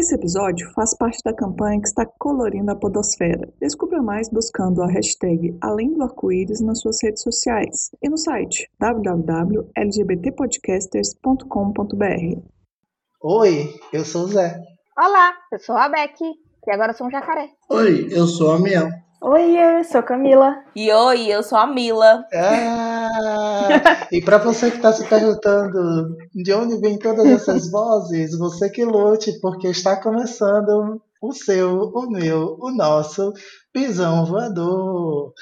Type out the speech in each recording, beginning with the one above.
Esse episódio faz parte da campanha que está colorindo a podosfera. Descubra mais buscando a hashtag Além do Arco-Íris nas suas redes sociais e no site www.lgbtpodcasters.com.br. Oi, eu sou o Zé. Olá, eu sou a Becky e agora sou um jacaré. Oi, eu sou a Miel. Oi, eu sou Camila. E oi, eu sou a Mila. Ah, e para você que está se perguntando de onde vem todas essas vozes, você que lute, porque está começando o seu, o meu, o nosso pisão voador.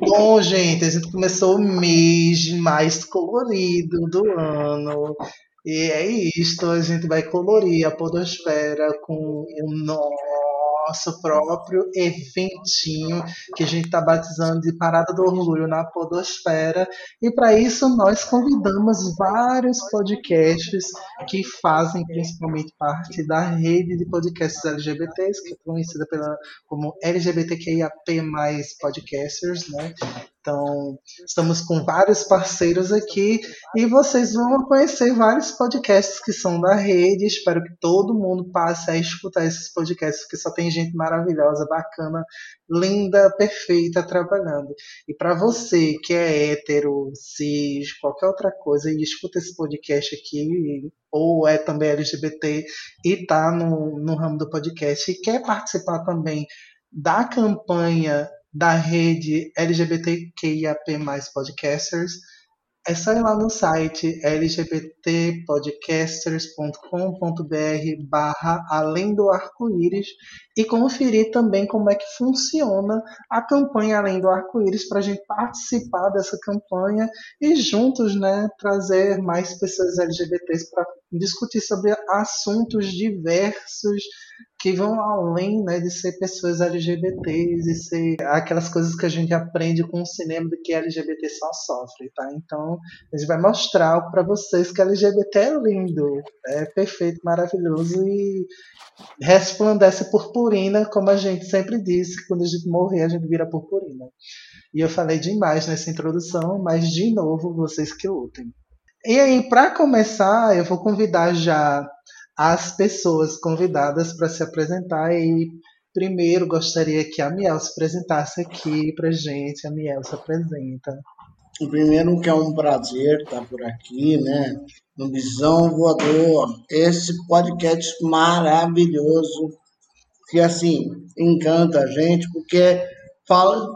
Bom, gente, a gente começou o mês mais colorido do ano. E é isto, a gente vai colorir a podosfera com o nosso próprio eventinho que a gente está batizando de Parada do Orgulho na Podosfera. E para isso nós convidamos vários podcasts que fazem principalmente parte da rede de podcasts LGBTs, que é conhecida pela, como LGBTQIAP+, podcasters, né? Então, estamos com vários parceiros aqui e vocês vão conhecer vários podcasts que são da rede. Espero que todo mundo passe a escutar esses podcasts, porque só tem gente maravilhosa, bacana, linda, perfeita trabalhando. E para você que é hétero, cis, qualquer outra coisa e escuta esse podcast aqui, ou é também LGBT e tá no, no ramo do podcast e quer participar também da campanha da rede LGBTQIAP+, Podcasters, é só ir lá no site lgbtpodcasters.com.br barra Além do Arco-Íris e conferir também como é que funciona a campanha Além do Arco-Íris para a gente participar dessa campanha e juntos né, trazer mais pessoas LGBTs para discutir sobre assuntos diversos que vão além né, de ser pessoas LGBTs e ser aquelas coisas que a gente aprende com o cinema de que LGBT só sofre, tá? Então a gente vai mostrar para vocês que LGBT é lindo, é perfeito, maravilhoso e resplandece purpurina, como a gente sempre disse, quando a gente morrer a gente vira purpurina. E eu falei demais nessa introdução, mas de novo vocês que lutem. E aí, para começar, eu vou convidar já as pessoas convidadas para se apresentar e primeiro gostaria que a Miel se apresentasse aqui para gente. A Miel se apresenta. Primeiro que é um prazer estar por aqui, né? No Visão Voador, esse podcast maravilhoso que assim encanta a gente porque fala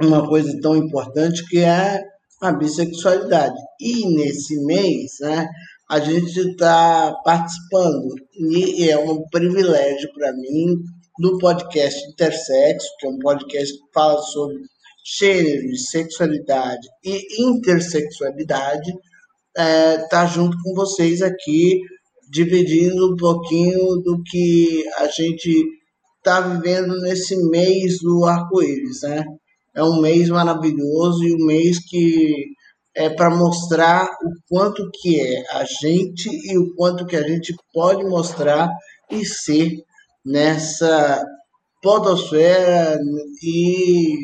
uma coisa tão importante que é a bissexualidade. E nesse mês, né, a gente está participando e é um privilégio para mim do podcast Intersexo, que é um podcast que fala sobre gênero, sexualidade e intersexualidade, é, tá junto com vocês aqui, dividindo um pouquinho do que a gente está vivendo nesse mês do arco-íris, né? É um mês maravilhoso e um mês que é para mostrar o quanto que é a gente e o quanto que a gente pode mostrar e ser nessa podosfera e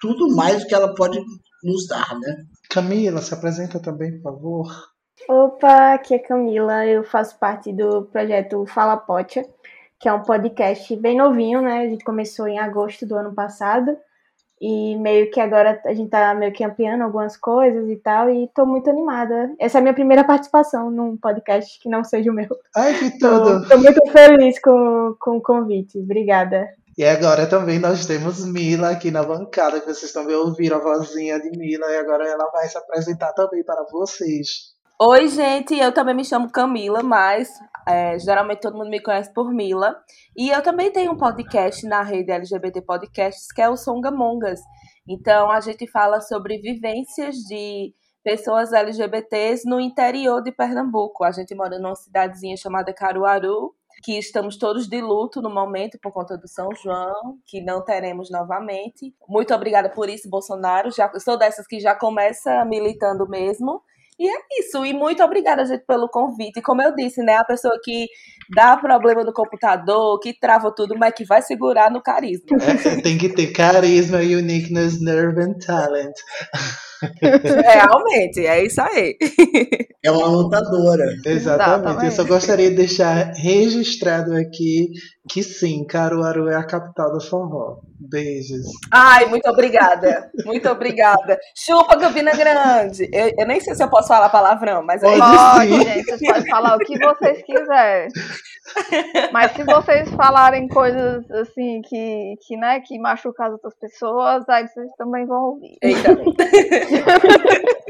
tudo mais que ela pode nos dar, né? Camila, se apresenta também, por favor. Opa, aqui é Camila, eu faço parte do projeto Fala Potia, que é um podcast bem novinho, né? A gente começou em agosto do ano passado e meio que agora a gente tá meio que ampliando algumas coisas e tal, e tô muito animada. Essa é a minha primeira participação num podcast que não seja o meu. Ai, que tudo! Tô, tô muito feliz com, com o convite. Obrigada. E agora também nós temos Mila aqui na bancada, que vocês também ouviram a vozinha de Mila, e agora ela vai se apresentar também para vocês. Oi, gente, eu também me chamo Camila, mas é, geralmente todo mundo me conhece por Mila. E eu também tenho um podcast na rede LGBT Podcasts, que é o Songamongas. Então, a gente fala sobre vivências de pessoas LGBTs no interior de Pernambuco. A gente mora numa cidadezinha chamada Caruaru, que estamos todos de luto no momento por conta do São João, que não teremos novamente. Muito obrigada por isso, Bolsonaro. Já, sou dessas que já começa militando mesmo. E é isso. E muito obrigada, gente, pelo convite. Como eu disse, né? A pessoa que dá problema no computador, que trava tudo, mas que vai segurar no carisma. É, tem que ter carisma, uniqueness, nerve and talent. Realmente, é isso aí. É uma lutadora. Exatamente. Eu só gostaria de deixar registrado aqui que sim, Caruaru é a capital do forró. Beijos. Ai, muito obrigada. Muito obrigada. Chupa Campina Grande. Eu, eu nem sei se eu posso falar palavrão, mas é Pode. Pode, gente, vocês podem falar o que vocês quiserem. Mas se vocês falarem coisas assim que, que, né, que machucam as outras pessoas, aí vocês também vão ouvir. Eita.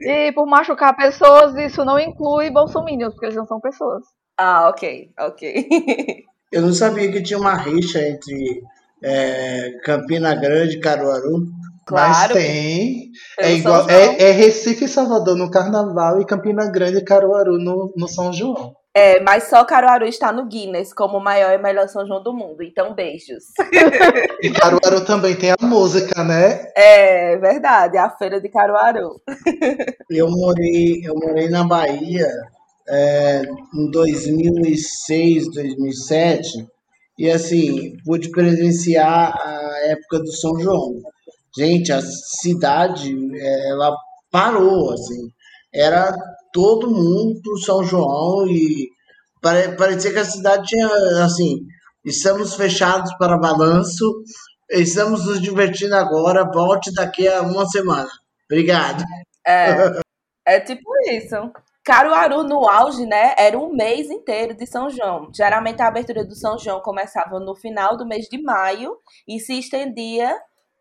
E por machucar pessoas, isso não inclui bolsominions, porque eles não são pessoas. Ah, ok, ok. Eu não sabia que tinha uma rixa entre é, Campina Grande e Caruaru. Mas Claro. tem. Pelo É igual. É, é Recife e Salvador no Carnaval e Campina Grande e Caruaru no, no São João. É, mas só Caruaru está no Guinness como o maior e melhor São João do mundo. Então, beijos. E Caruaru também tem a música, né? É verdade, a feira de Caruaru. Eu morei, eu morei na Bahia é, em 2006, 2007 e assim pude presenciar a época do São João. Gente, a cidade é, ela parou assim, era todo mundo pro São João e pare- parecia que a cidade tinha assim, estamos fechados para balanço, estamos nos divertindo agora, volte daqui a uma semana. Obrigado. É, é tipo isso. Caruaru, no auge, né? Era um mês inteiro de São João. Geralmente a abertura do São João começava no final do mês de maio e se estendia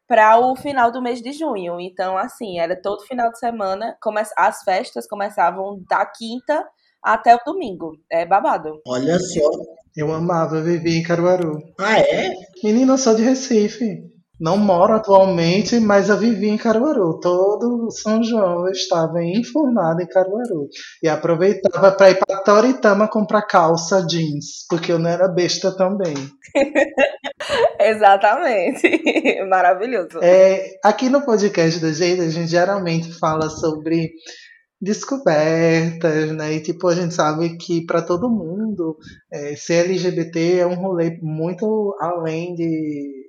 para o final do mês de junho. Então, assim, era todo final de semana. come- As festas começavam da quinta até o domingo. É babado. Olha só. Eu amava viver em Caruaru. Ah, é? Menina, eu sou de Recife. Não moro atualmente, mas eu vivi em Caruaru. Todo São João eu estava enfurnada em Caruaru. E aproveitava para ir para Toritama comprar calça jeans, porque eu não era besta também. Exatamente. Maravilhoso. É, aqui no podcast da gente, a gente geralmente fala sobre descobertas, né? E tipo, a gente sabe que para todo mundo é, ser LGBT é um rolê muito além de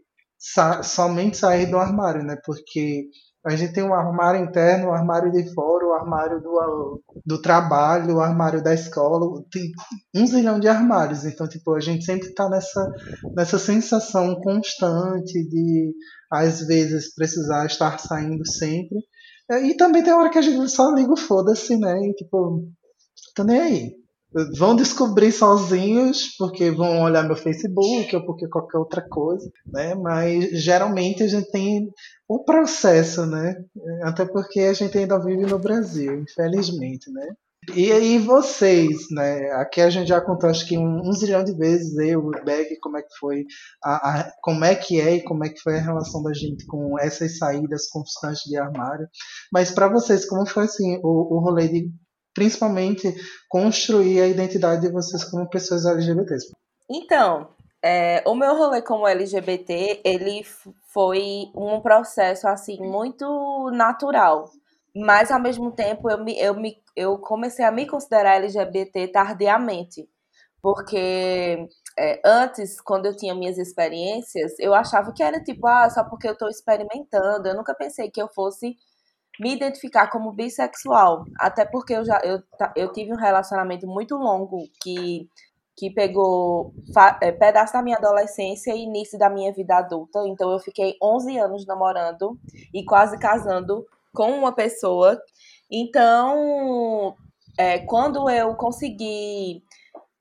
sa- somente sair do armário, né? Porque a gente tem um armário interno, um armário de fora, o armário do, do trabalho, o armário da escola, tem um zilhão de armários. Então, tipo, a gente sempre tá nessa, nessa sensação constante de, às vezes, precisar estar saindo sempre. É, E também tem hora que a gente só liga o foda-se, né? E, tipo, tô nem aí. Vão descobrir sozinhos, porque vão olhar meu Facebook ou porque qualquer outra coisa, né? Mas geralmente a gente tem o processo, né? Até porque a gente ainda vive no Brasil, infelizmente, né? E aí vocês, né? Aqui a gente já contou acho que um, um zilhão de vezes eu, o Beck, como é que foi, a, a- como é que é e como é que foi a relação da gente com essas saídas constantes de armário. Mas para vocês, como foi assim o, o rolê de principalmente construir a identidade de vocês como pessoas LGBTs? Então, é, o meu rolê como LGBT, ele foi um processo, assim, muito natural. Mas, ao mesmo tempo, eu, me, eu, me, eu comecei a me considerar LGBT tardiamente. Porque é, antes, quando eu tinha minhas experiências, eu achava que era tipo, ah, só porque eu tô experimentando. Eu nunca pensei que eu fosse me identificar como bissexual. Até porque eu já eu, eu tive um relacionamento muito longo que que pegou é, pedaço da minha adolescência e início da minha vida adulta. Então eu fiquei 11 anos namorando e quase casando com uma pessoa. Então, é, quando eu consegui,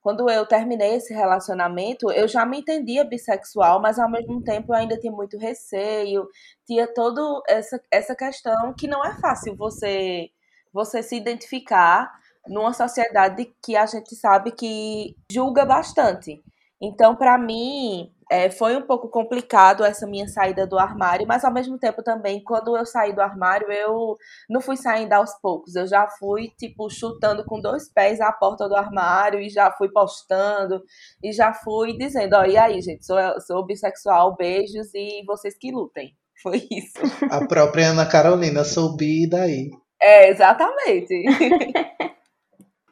quando eu terminei esse relacionamento, eu já me entendia bissexual, mas ao mesmo tempo eu ainda tinha muito receio, tinha toda essa, essa questão que não é fácil você você se identificar numa sociedade que a gente sabe que julga bastante. Então, para mim, é, foi um pouco complicado essa minha saída do armário, mas ao mesmo tempo também, quando eu saí do armário, eu não fui saindo aos poucos. Eu já fui, tipo, chutando com dois pés a porta do armário e já fui postando e já fui dizendo: Ó, e aí, gente, sou, sou bissexual, beijos e vocês que lutem. Foi isso. A própria Ana Carolina, sou bi e daí. É, exatamente.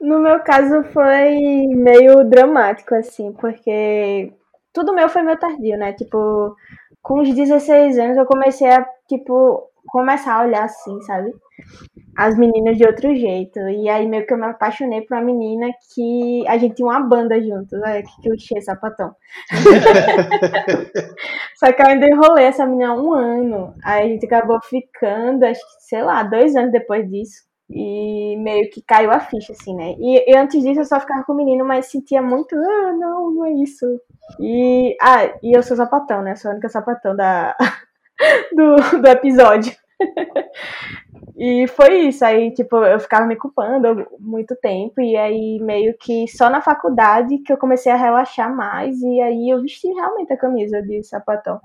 No meu caso foi meio dramático, assim, porque tudo meu foi meio tardio, né? Tipo, com os 16 anos eu comecei a, tipo, começar a olhar assim, sabe? As meninas de outro jeito. E aí meio que eu me apaixonei por uma menina que a gente tinha uma banda juntos. Olha que clichê, sapatão. Só que eu ainda enrolei essa menina um ano. Aí a gente acabou ficando, acho que, sei lá, dois anos depois disso. E meio que caiu a ficha, assim, né? E, e antes disso eu só ficava com o menino, mas sentia muito, ah, não, não é isso. E, ah, e eu sou sapatão, né? Sou a única sapatão da, do, do episódio. e foi isso. Aí, tipo, eu ficava me culpando muito tempo. E aí, meio que só na faculdade que eu comecei a relaxar mais. E aí, eu vesti realmente a camisa de sapatão.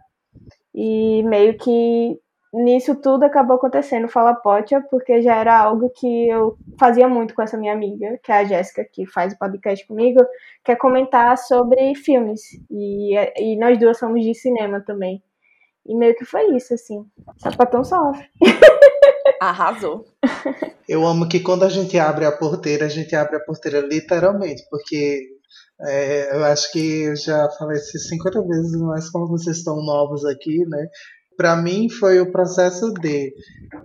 E meio que nisso tudo acabou acontecendo Fala Potia, porque já era algo que eu fazia muito com essa minha amiga, que é a Jéssica, que faz o podcast comigo, que é comentar sobre filmes. E, e nós duas somos de cinema também. E meio que foi isso, assim. Sapatão sofre. Arrasou. Eu amo que quando a gente abre a porteira, a gente abre a porteira literalmente, porque é, eu acho que eu já falei isso 50 vezes, mas como vocês estão novos aqui, né? Para mim foi o processo de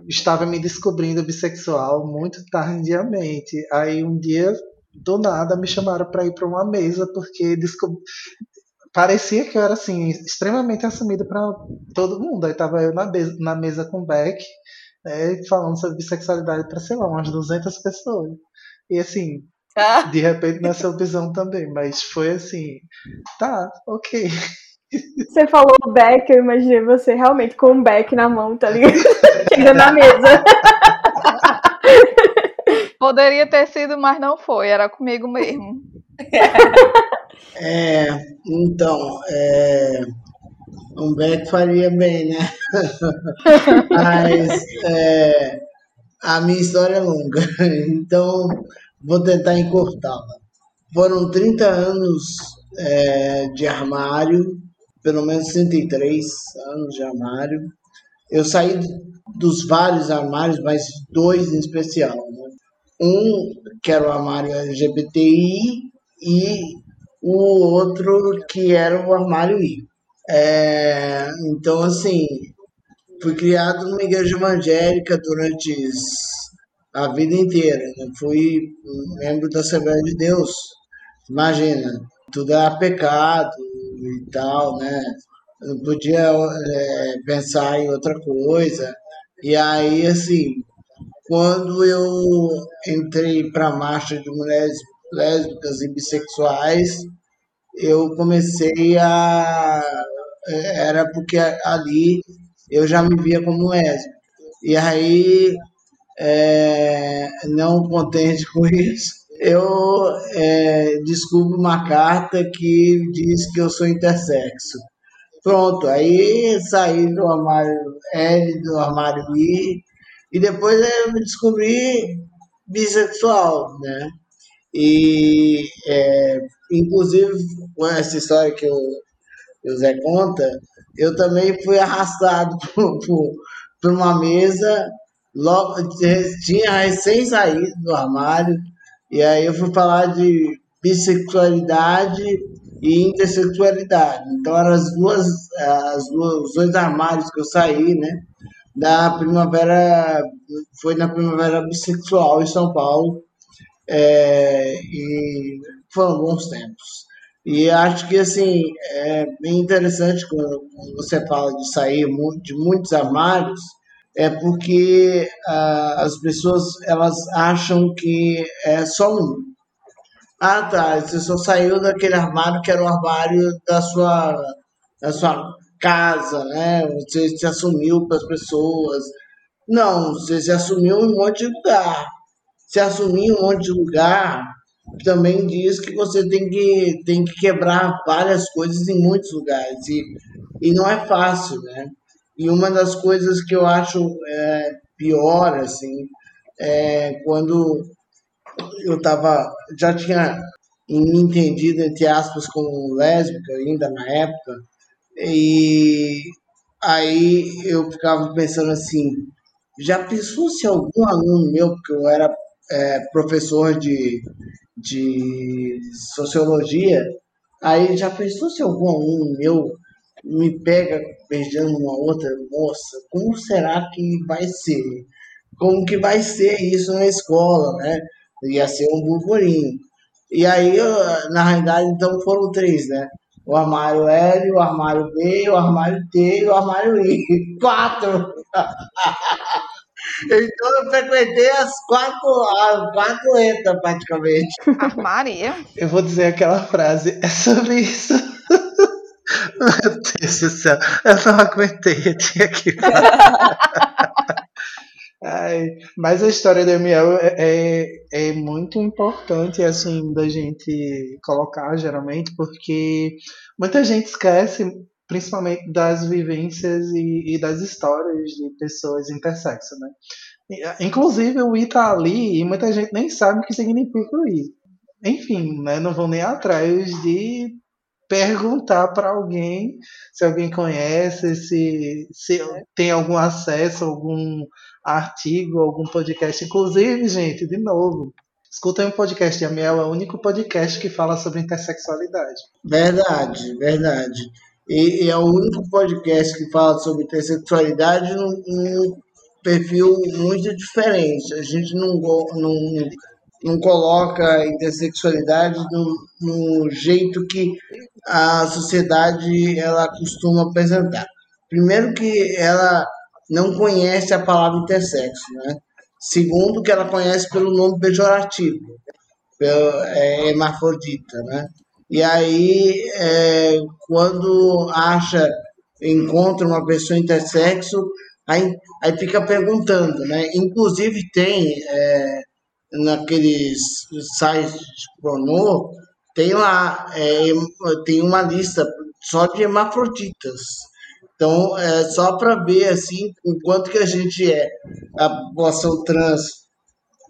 estava me descobrindo bissexual muito tardiamente. Aí um dia do nada me chamaram para ir para uma mesa porque descob... parecia que eu era assim extremamente assumida para todo mundo. Aí tava eu na mesa, na mesa com o Beck, né, falando sobre bissexualidade para sei lá umas 200 pessoas. E assim, ah. de repente nasceu visão também, mas foi assim, tá, ok. Você falou back, eu imaginei você realmente com um back na mão, tá ligado? Chegando na mesa. Poderia ter sido, mas não foi, era comigo mesmo. É, então, é, um back faria bem, né? mas é, a minha história é longa, então vou tentar encurtá-la. Foram 30 anos é, de armário, pelo menos 33 anos de armário. Eu saí dos vários armários, mas dois em especial. Né? Um que era o armário LGBTI e o outro que era o armário I. É, então, assim, fui criado numa igreja evangélica durante a vida inteira. Né? Fui membro da Assembleia de Deus. Imagina, tudo era pecado, e tal, né? Eu não podia é, pensar em outra coisa. E aí, assim, quando eu entrei para a marcha de mulheres lésbicas e bissexuais, eu comecei a. É, era porque ali eu já me via como lésbica. E aí, é, não contente com isso, eu é, descubro uma carta que diz que eu sou intersexo. Pronto, aí saí do armário L, do armário I, e depois eu me descobri bissexual, né? E, é, inclusive, com essa história que o, o Zé conta, eu também fui arrastado por uma mesa, logo, tinha recém saído do armário, e aí eu fui falar de bissexualidade e intersexualidade. Então eram as duas, as duas, os dois armários que eu saí, né? Da primavera, foi na primavera bissexual em São Paulo. É, e foram bons tempos. E acho que assim é bem interessante quando você fala de sair de muitos armários, é porque ah, as pessoas elas acham que é só um. Ah, tá, você só saiu daquele armário que era o armário da sua, da sua casa, né? Você se assumiu para as pessoas. Não, você se assumiu em um monte de lugar. Se assumir em um monte de lugar também diz que você tem que, tem que quebrar várias coisas em muitos lugares. E, e não é fácil, né? E uma das coisas que eu acho é, pior, assim, é quando eu tava, já tinha me entendido, entre aspas, como lésbica ainda na época, e aí eu ficava pensando assim, Já pensou se algum aluno meu, porque eu era é, professor de, de sociologia, aí já pensou se algum aluno meu me pega beijando uma outra moça? Como será que vai ser? Como que vai ser isso na escola, né? Ia ser um burburinho. E aí, na realidade, então foram três, né? O armário L, o armário B, o armário T e o armário I. Quatro! Então eu frequentei as quatro, as quatro letras praticamente. Maria. Eu vou dizer aquela frase, é sobre isso. Meu Deus do céu, eu não aguentei, eu tinha que Ai, mas a história da Miel é, é, é, muito importante, assim, da gente colocar, geralmente, porque muita gente esquece, principalmente das vivências e, e das histórias de pessoas intersexo, né? Inclusive, o I tá ali e muita gente nem sabe o que significa o I. Enfim, né? Não vão nem atrás de perguntar para alguém se alguém conhece, se, se tem algum acesso, algum artigo, algum podcast. Inclusive, gente, de novo, escutem o podcast de Amiel, é o único podcast que fala sobre intersexualidade. Verdade, verdade. E, e é o único podcast que fala sobre intersexualidade num, num perfil muito diferente. A gente não, não, não coloca a intersexualidade no, no jeito que a sociedade ela costuma apresentar. Primeiro que ela não conhece a palavra intersexo, né? Segundo que ela conhece pelo nome pejorativo, pelo, é, hermafrodita, né? E aí, é, quando acha, encontra uma pessoa intersexo, aí, aí fica perguntando, né? Inclusive tem é, naqueles sites pornô, tem lá, é, tem uma lista só de hermafroditas. Então, é só para ver assim o quanto que a gente é. A população trans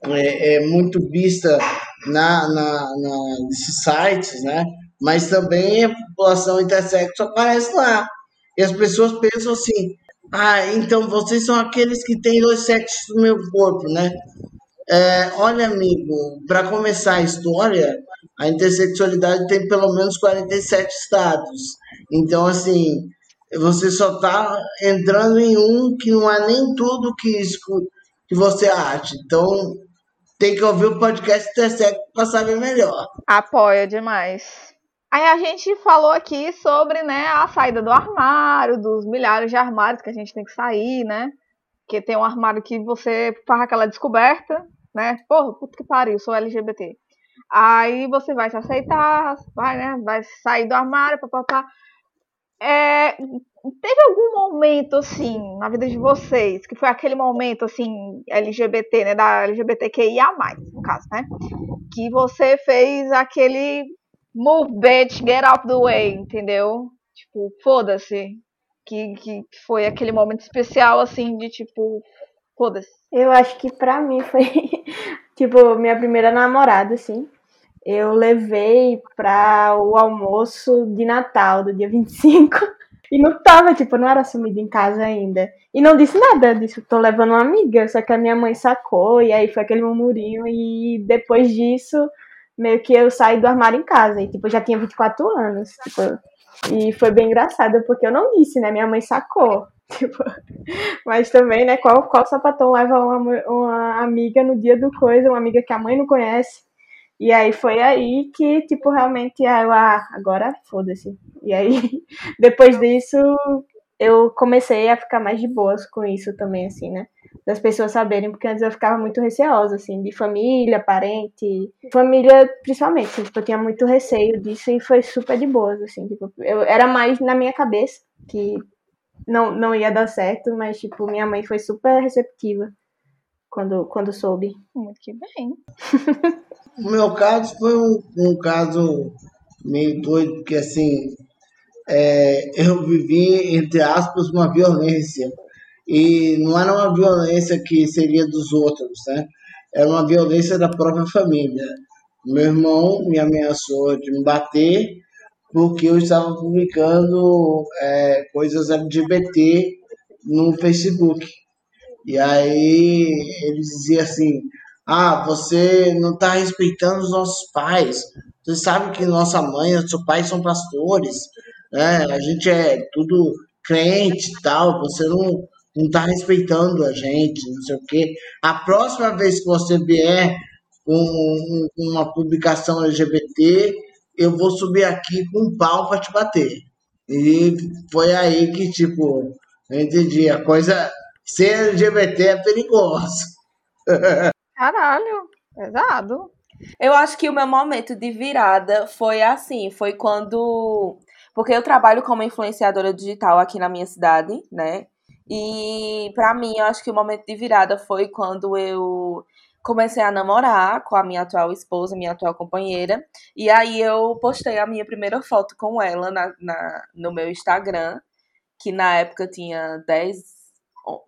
é, é muito vista na, na, na, nesses sites, né? Mas também a população intersexo aparece lá. E as pessoas pensam assim, ah, então vocês são aqueles que têm dois sexos no meu corpo, né? É, olha, amigo, para começar a história, a intersexualidade tem pelo menos 47 estados. Então, assim, você só está entrando em um que não é nem tudo que, que você acha. Então, tem que ouvir o podcast Intersect para saber melhor. Apoia demais. Aí a gente falou aqui sobre né, a saída do armário, dos milhares de armários que a gente tem que sair, né? Porque tem um armário que você faz aquela descoberta, né? Porra, puta que pariu, sou LGBT. Aí você vai se aceitar, vai, né? Vai sair do armário, papapá. É, teve algum momento, assim, na vida de vocês, que foi aquele momento, assim, LGBT, né, da LGBTQIA+, no caso, né, que você fez aquele move, bitch, get out the way, entendeu? Tipo, foda-se. Que, que foi aquele momento especial, assim, de tipo, foda-se. Eu acho que pra mim foi, tipo, minha primeira namorada, assim eu levei para o almoço de Natal do dia 25 e não tava, tipo, não era assumido em casa ainda. E não disse nada, disse, tô levando uma amiga, só que a minha mãe sacou e aí foi aquele murmurinho e depois disso meio que eu saí do armário em casa e tipo, já tinha 24 anos, tipo, e foi bem engraçado porque eu não disse, né? Minha mãe sacou. Tipo, mas também, né, qual, qual sapatão leva uma, uma amiga no dia do coisa, uma amiga que a mãe não conhece? E aí foi aí que, tipo, realmente, eu, ah, agora foda-se. E aí, depois disso, eu comecei a ficar mais de boas com isso também, assim, né? Das pessoas saberem, porque antes eu ficava muito receosa, assim, de família, parente, família principalmente, assim, tipo, eu tinha muito receio disso e foi super de boas, assim, tipo, eu era mais na minha cabeça que não, não ia dar certo, mas, tipo, minha mãe foi super receptiva quando, quando soube. Muito que bem. o meu caso foi um, um caso meio doido, porque assim, é, eu vivi, entre aspas, uma violência. E não era uma violência que seria dos outros, né? Era uma violência da própria família. Meu irmão me ameaçou de me bater porque eu estava publicando é, coisas LGBT no Facebook. E aí ele dizia assim: Ah, você não está respeitando os nossos pais. Você sabe que nossa mãe e seu pai são pastores, né? A gente é tudo crente e tal. Você não não está respeitando a gente, não sei o quê. A próxima vez que você vier com uma publicação LGBT, eu vou subir aqui com um pau para te bater. E foi aí que, tipo, eu entendi. A coisa ser LGBT é perigosa. Caralho, pesado. Eu acho que o meu momento de virada foi assim, foi quando. Porque eu trabalho como influenciadora digital aqui na minha cidade, né? E para mim, eu acho que o momento de virada foi quando eu comecei a namorar com a minha atual esposa, minha atual companheira. E aí eu postei a minha primeira foto com ela na, na no meu Instagram, que na época tinha 10,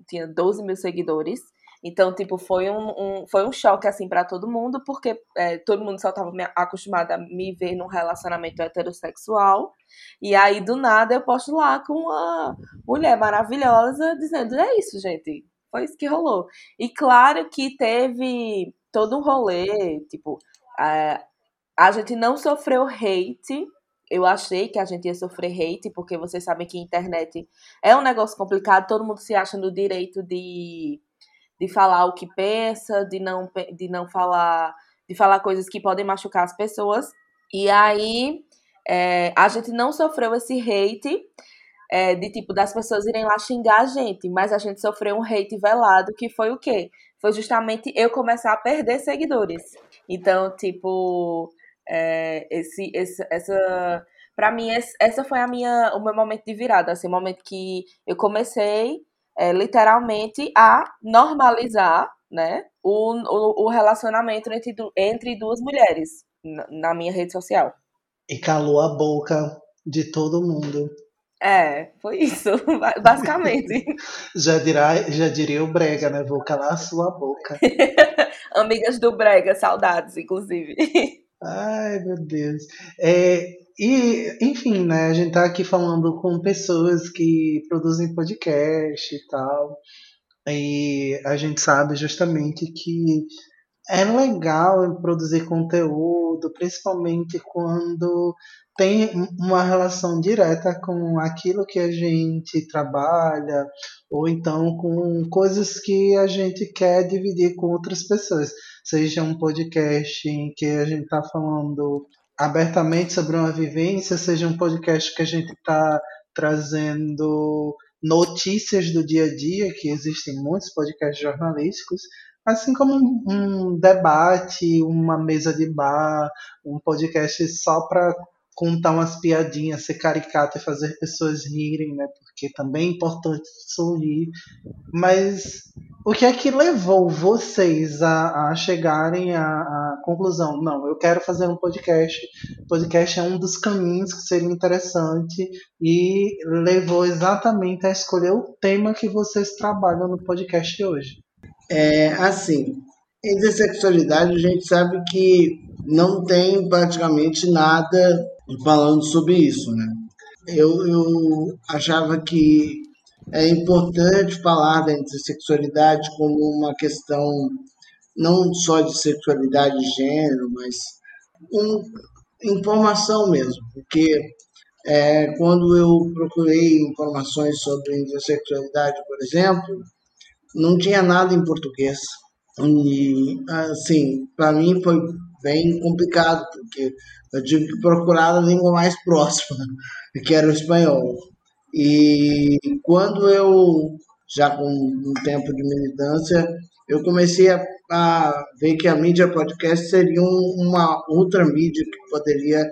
tinha 12 mil seguidores. Então, tipo, foi um, um foi um choque, assim, para todo mundo, porque é, todo mundo só estava acostumado a me ver num relacionamento heterossexual. E aí, do nada, eu posto lá com uma mulher maravilhosa dizendo: é isso, gente. Foi isso que rolou. E claro que teve todo um rolê, tipo, é, a gente não sofreu hate. Eu achei que a gente ia sofrer hate, porque vocês sabem que a internet é um negócio complicado, todo mundo se acha no direito de de falar o que pensa, de não, de não falar, de falar coisas que podem machucar as pessoas. E aí é, a gente não sofreu esse hate é, de tipo das pessoas irem lá xingar a gente, mas a gente sofreu um hate velado que foi o quê? Foi justamente eu começar a perder seguidores. Então, tipo, é, esse, esse, essa, para mim essa foi a minha, o meu momento de virada, assim, o momento que eu comecei é, literalmente a normalizar né, o, o, o relacionamento entre, entre duas mulheres na, na minha rede social. E calou a boca de todo mundo. É, foi isso, basicamente. já, dirá, já diria o Brega, né? Vou calar a sua boca. Amigas do Brega, saudades, inclusive. Ai, meu Deus. É, e, enfim, né, a gente tá aqui falando com pessoas que produzem podcast e tal. E a gente sabe justamente que é legal produzir conteúdo, principalmente quando tem uma relação direta com aquilo que a gente trabalha, ou então com coisas que a gente quer dividir com outras pessoas. Seja um podcast em que a gente está falando abertamente sobre uma vivência, seja um podcast que a gente está trazendo notícias do dia a dia, que existem muitos podcasts jornalísticos, assim como um, debate, uma mesa de bar, um podcast só para contar umas piadinhas, ser caricato e fazer pessoas rirem, né? Porque também é importante sorrir. Mas o que é que levou vocês a, a chegarem à, à, conclusão? Não, eu quero fazer um podcast. Podcast é um dos caminhos que seria interessante e levou exatamente a escolher o tema que vocês trabalham no podcast hoje. É assim, intersexualidade a gente sabe que não tem praticamente nada falando sobre isso, né? Eu, eu achava que é importante falar da intersexualidade como uma questão não só de sexualidade e gênero, mas um, informação mesmo, porque é, quando eu procurei informações sobre intersexualidade, por exemplo, não tinha nada em português. E, assim, para mim foi bem complicado, porque eu tive que procurar a língua mais próxima, que era o espanhol. E quando eu, já com um tempo de militância, eu comecei a, a ver que a mídia podcast seria um, uma outra mídia que poderia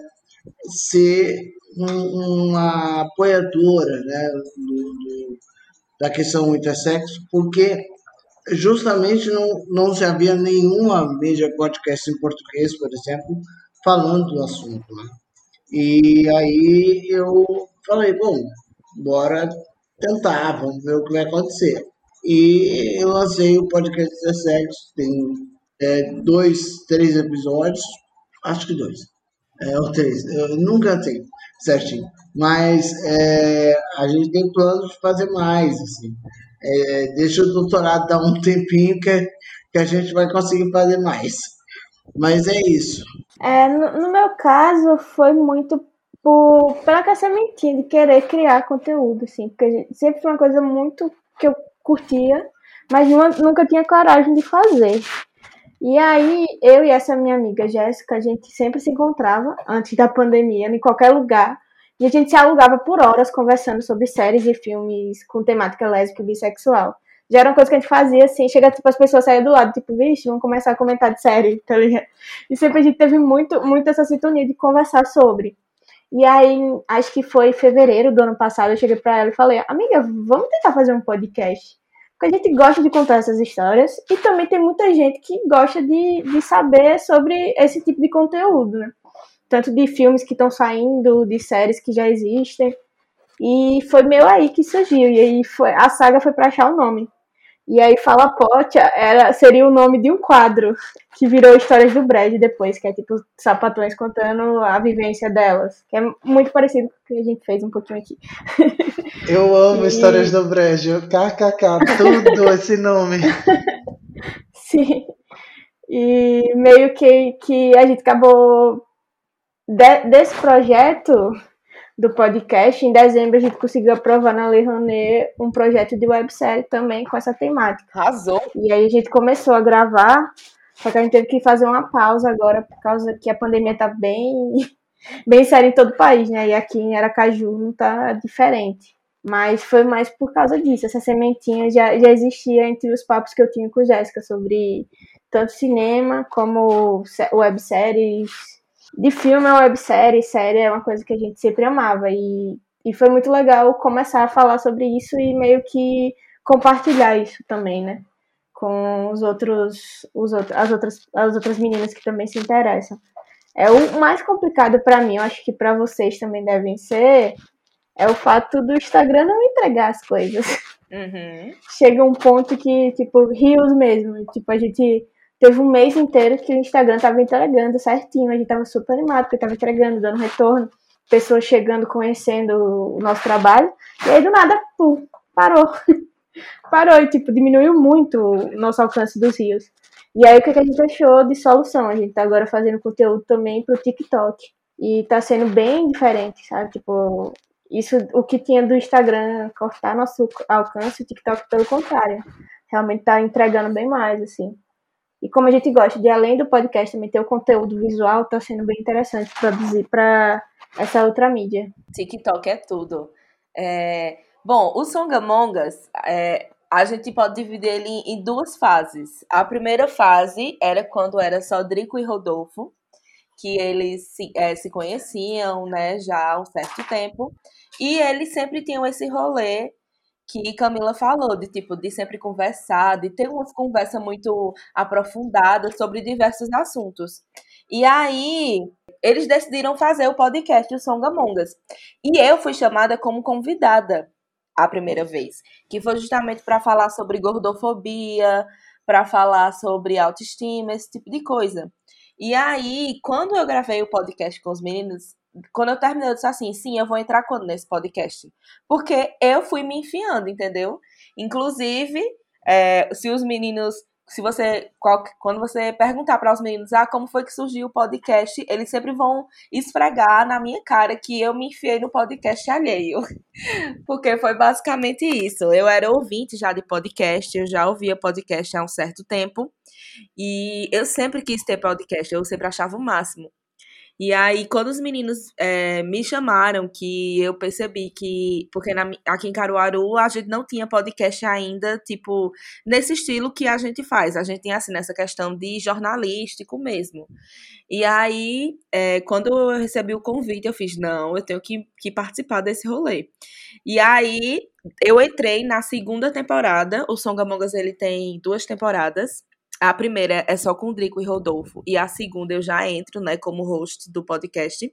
ser um, uma apoiadora né, do, do, da questão intersexo, porque justamente não, não se havia nenhuma mídia podcast em português, por exemplo, falando do assunto. Né? E aí eu falei, bom, bora tentar, vamos ver o que vai acontecer. E eu lancei o podcast 17, tem é, dois, três episódios, acho que dois, é, ou três, eu nunca tenho certinho. mas é, a gente tem planos de fazer mais, assim. É, deixa o doutorado dar um tempinho que, que a gente vai conseguir fazer mais. Mas é isso. É, no, no meu caso, foi muito por, pela que sementinha de querer criar conteúdo, assim, porque sempre foi uma coisa muito que eu curtia, mas nunca tinha coragem de fazer. E aí, eu e essa minha amiga Jéssica, a gente sempre se encontrava, antes da pandemia, em qualquer lugar, e a gente se alugava por horas conversando sobre séries e filmes com temática lésbica e bissexual. Já era uma coisa que a gente fazia assim, chega tipo as pessoas saíam do lado, tipo, vixe, vamos começar a comentar de série, tá ligado? E sempre a gente teve muito, muito essa sintonia de conversar sobre. E aí, acho que foi em fevereiro do ano passado, eu cheguei para ela e falei: Amiga, vamos tentar fazer um podcast. Porque a gente gosta de contar essas histórias e também tem muita gente que gosta de, de saber sobre esse tipo de conteúdo, né? Tanto de filmes que estão saindo, de séries que já existem. E foi meio aí que surgiu. E aí foi, a saga foi para achar o nome. E aí Fala Pote era, seria o nome de um quadro que virou Histórias do Brad depois, que é tipo sapatões contando a vivência delas. Que é muito parecido com o que a gente fez um pouquinho aqui. Eu amo e... Histórias do Brad. KKK, tudo esse nome. Sim. E meio que, que a gente acabou de, desse projeto do podcast, em dezembro a gente conseguiu aprovar na Lei Rouanet um projeto de websérie também com essa temática. Arrasou! E aí a gente começou a gravar, só que a gente teve que fazer uma pausa agora, por causa que a pandemia tá bem, bem séria em todo o país, né? E aqui em Aracaju não tá diferente. Mas foi mais por causa disso. Essa sementinha já, já existia entre os papos que eu tinha com Jéssica sobre tanto cinema como webséries, de filme a websérie, série é uma coisa que a gente sempre amava. E, e foi muito legal começar a falar sobre isso e meio que compartilhar isso também, né? Com os outros, os outros, as, outras, as outras meninas que também se interessam. É o mais complicado para mim, eu acho que para vocês também devem ser, é o fato do Instagram não entregar as coisas. Uhum. Chega um ponto que, tipo, rios mesmo. Tipo, a gente Teve um mês inteiro que o Instagram tava entregando certinho, a gente tava super animado, porque tava entregando, dando retorno, pessoas chegando, conhecendo o nosso trabalho, e aí do nada, pum, parou. parou e, tipo, diminuiu muito o nosso alcance dos rios. E aí o que, a gente achou de solução? A gente tá agora fazendo conteúdo também pro TikTok. E tá sendo bem diferente, sabe? Tipo, isso, o que tinha do Instagram cortar nosso alcance, o TikTok pelo contrário. Realmente tá entregando bem mais, assim. E como a gente gosta de, além do podcast, também ter o conteúdo visual, tá sendo bem interessante produzir para essa outra mídia. TikTok é tudo. É... Bom, o Songamongas, é... a gente pode dividir ele em duas fases. A primeira fase era quando era só Drico e Rodolfo, que eles se, é, se conheciam, né, já há um certo tempo. E eles sempre tinham esse rolê que Camila falou, de tipo, de sempre conversar, de ter uma conversa muito aprofundada sobre diversos assuntos. E aí, eles decidiram fazer o podcast Song Among Us. E eu fui chamada como convidada a primeira vez, que foi justamente para falar sobre gordofobia, para falar sobre autoestima, esse tipo de coisa. E aí, quando eu gravei o podcast com os meninos, quando eu terminei, eu disse assim, sim, eu vou entrar quando nesse podcast? Porque eu fui me enfiando, entendeu? Inclusive, é, se os meninos, se você, qual, quando você perguntar para os meninos, ah, como foi que surgiu o podcast, eles sempre vão esfregar na minha cara que eu me enfiei no podcast alheio. Porque foi basicamente isso. Eu era ouvinte já de podcast, eu já ouvia podcast há um certo tempo. E eu sempre quis ter podcast, eu sempre achava o máximo. E aí, quando os meninos é, me chamaram, que eu percebi que. Porque na, aqui em Caruaru a gente não tinha podcast ainda, tipo, nesse estilo que a gente faz. A gente tem, assim, nessa questão de jornalístico mesmo. E aí, é, quando eu recebi o convite, eu fiz: não, eu tenho que, que participar desse rolê. E aí, eu entrei na segunda temporada. O Songamongas ele tem duas temporadas. A primeira é só com Drico e Rodolfo. E a segunda eu já entro, né, como host do podcast.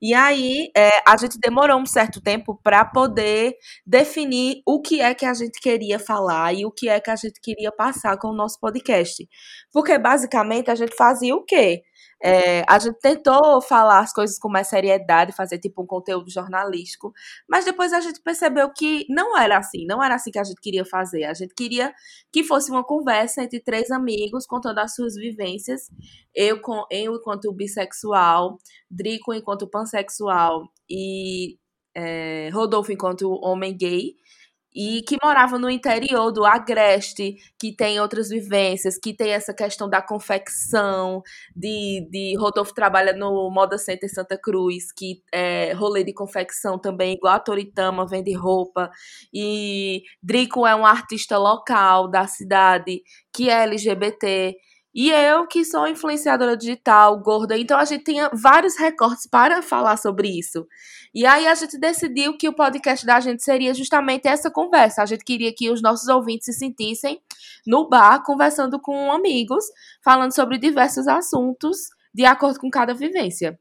E aí, é, a gente demorou um certo tempo para poder definir o que é que a gente queria falar e o que é que a gente queria passar com o nosso podcast. Porque, basicamente, a gente fazia o quê? É, a gente tentou falar as coisas com mais seriedade, fazer tipo um conteúdo jornalístico, mas depois a gente percebeu que não era assim, não era assim que a gente queria fazer. A gente queria que fosse uma conversa entre três amigos contando as suas vivências, eu, com, eu enquanto bissexual, Drico enquanto pansexual e é, Rodolfo enquanto homem gay e que morava no interior do Agreste, que tem outras vivências, que tem essa questão da confecção, de, de Rodolfo trabalha no Moda Center Santa Cruz, que é rolê de confecção também, igual a Toritama, vende roupa, e Drico é um artista local da cidade, que é LGBT, e eu, que sou influenciadora digital, gorda, então a gente tinha vários recortes para falar sobre isso. E aí a gente decidiu que o podcast da gente seria justamente essa conversa. A gente queria que os nossos ouvintes se sentissem no bar, conversando com amigos, falando sobre diversos assuntos, de acordo com cada vivência.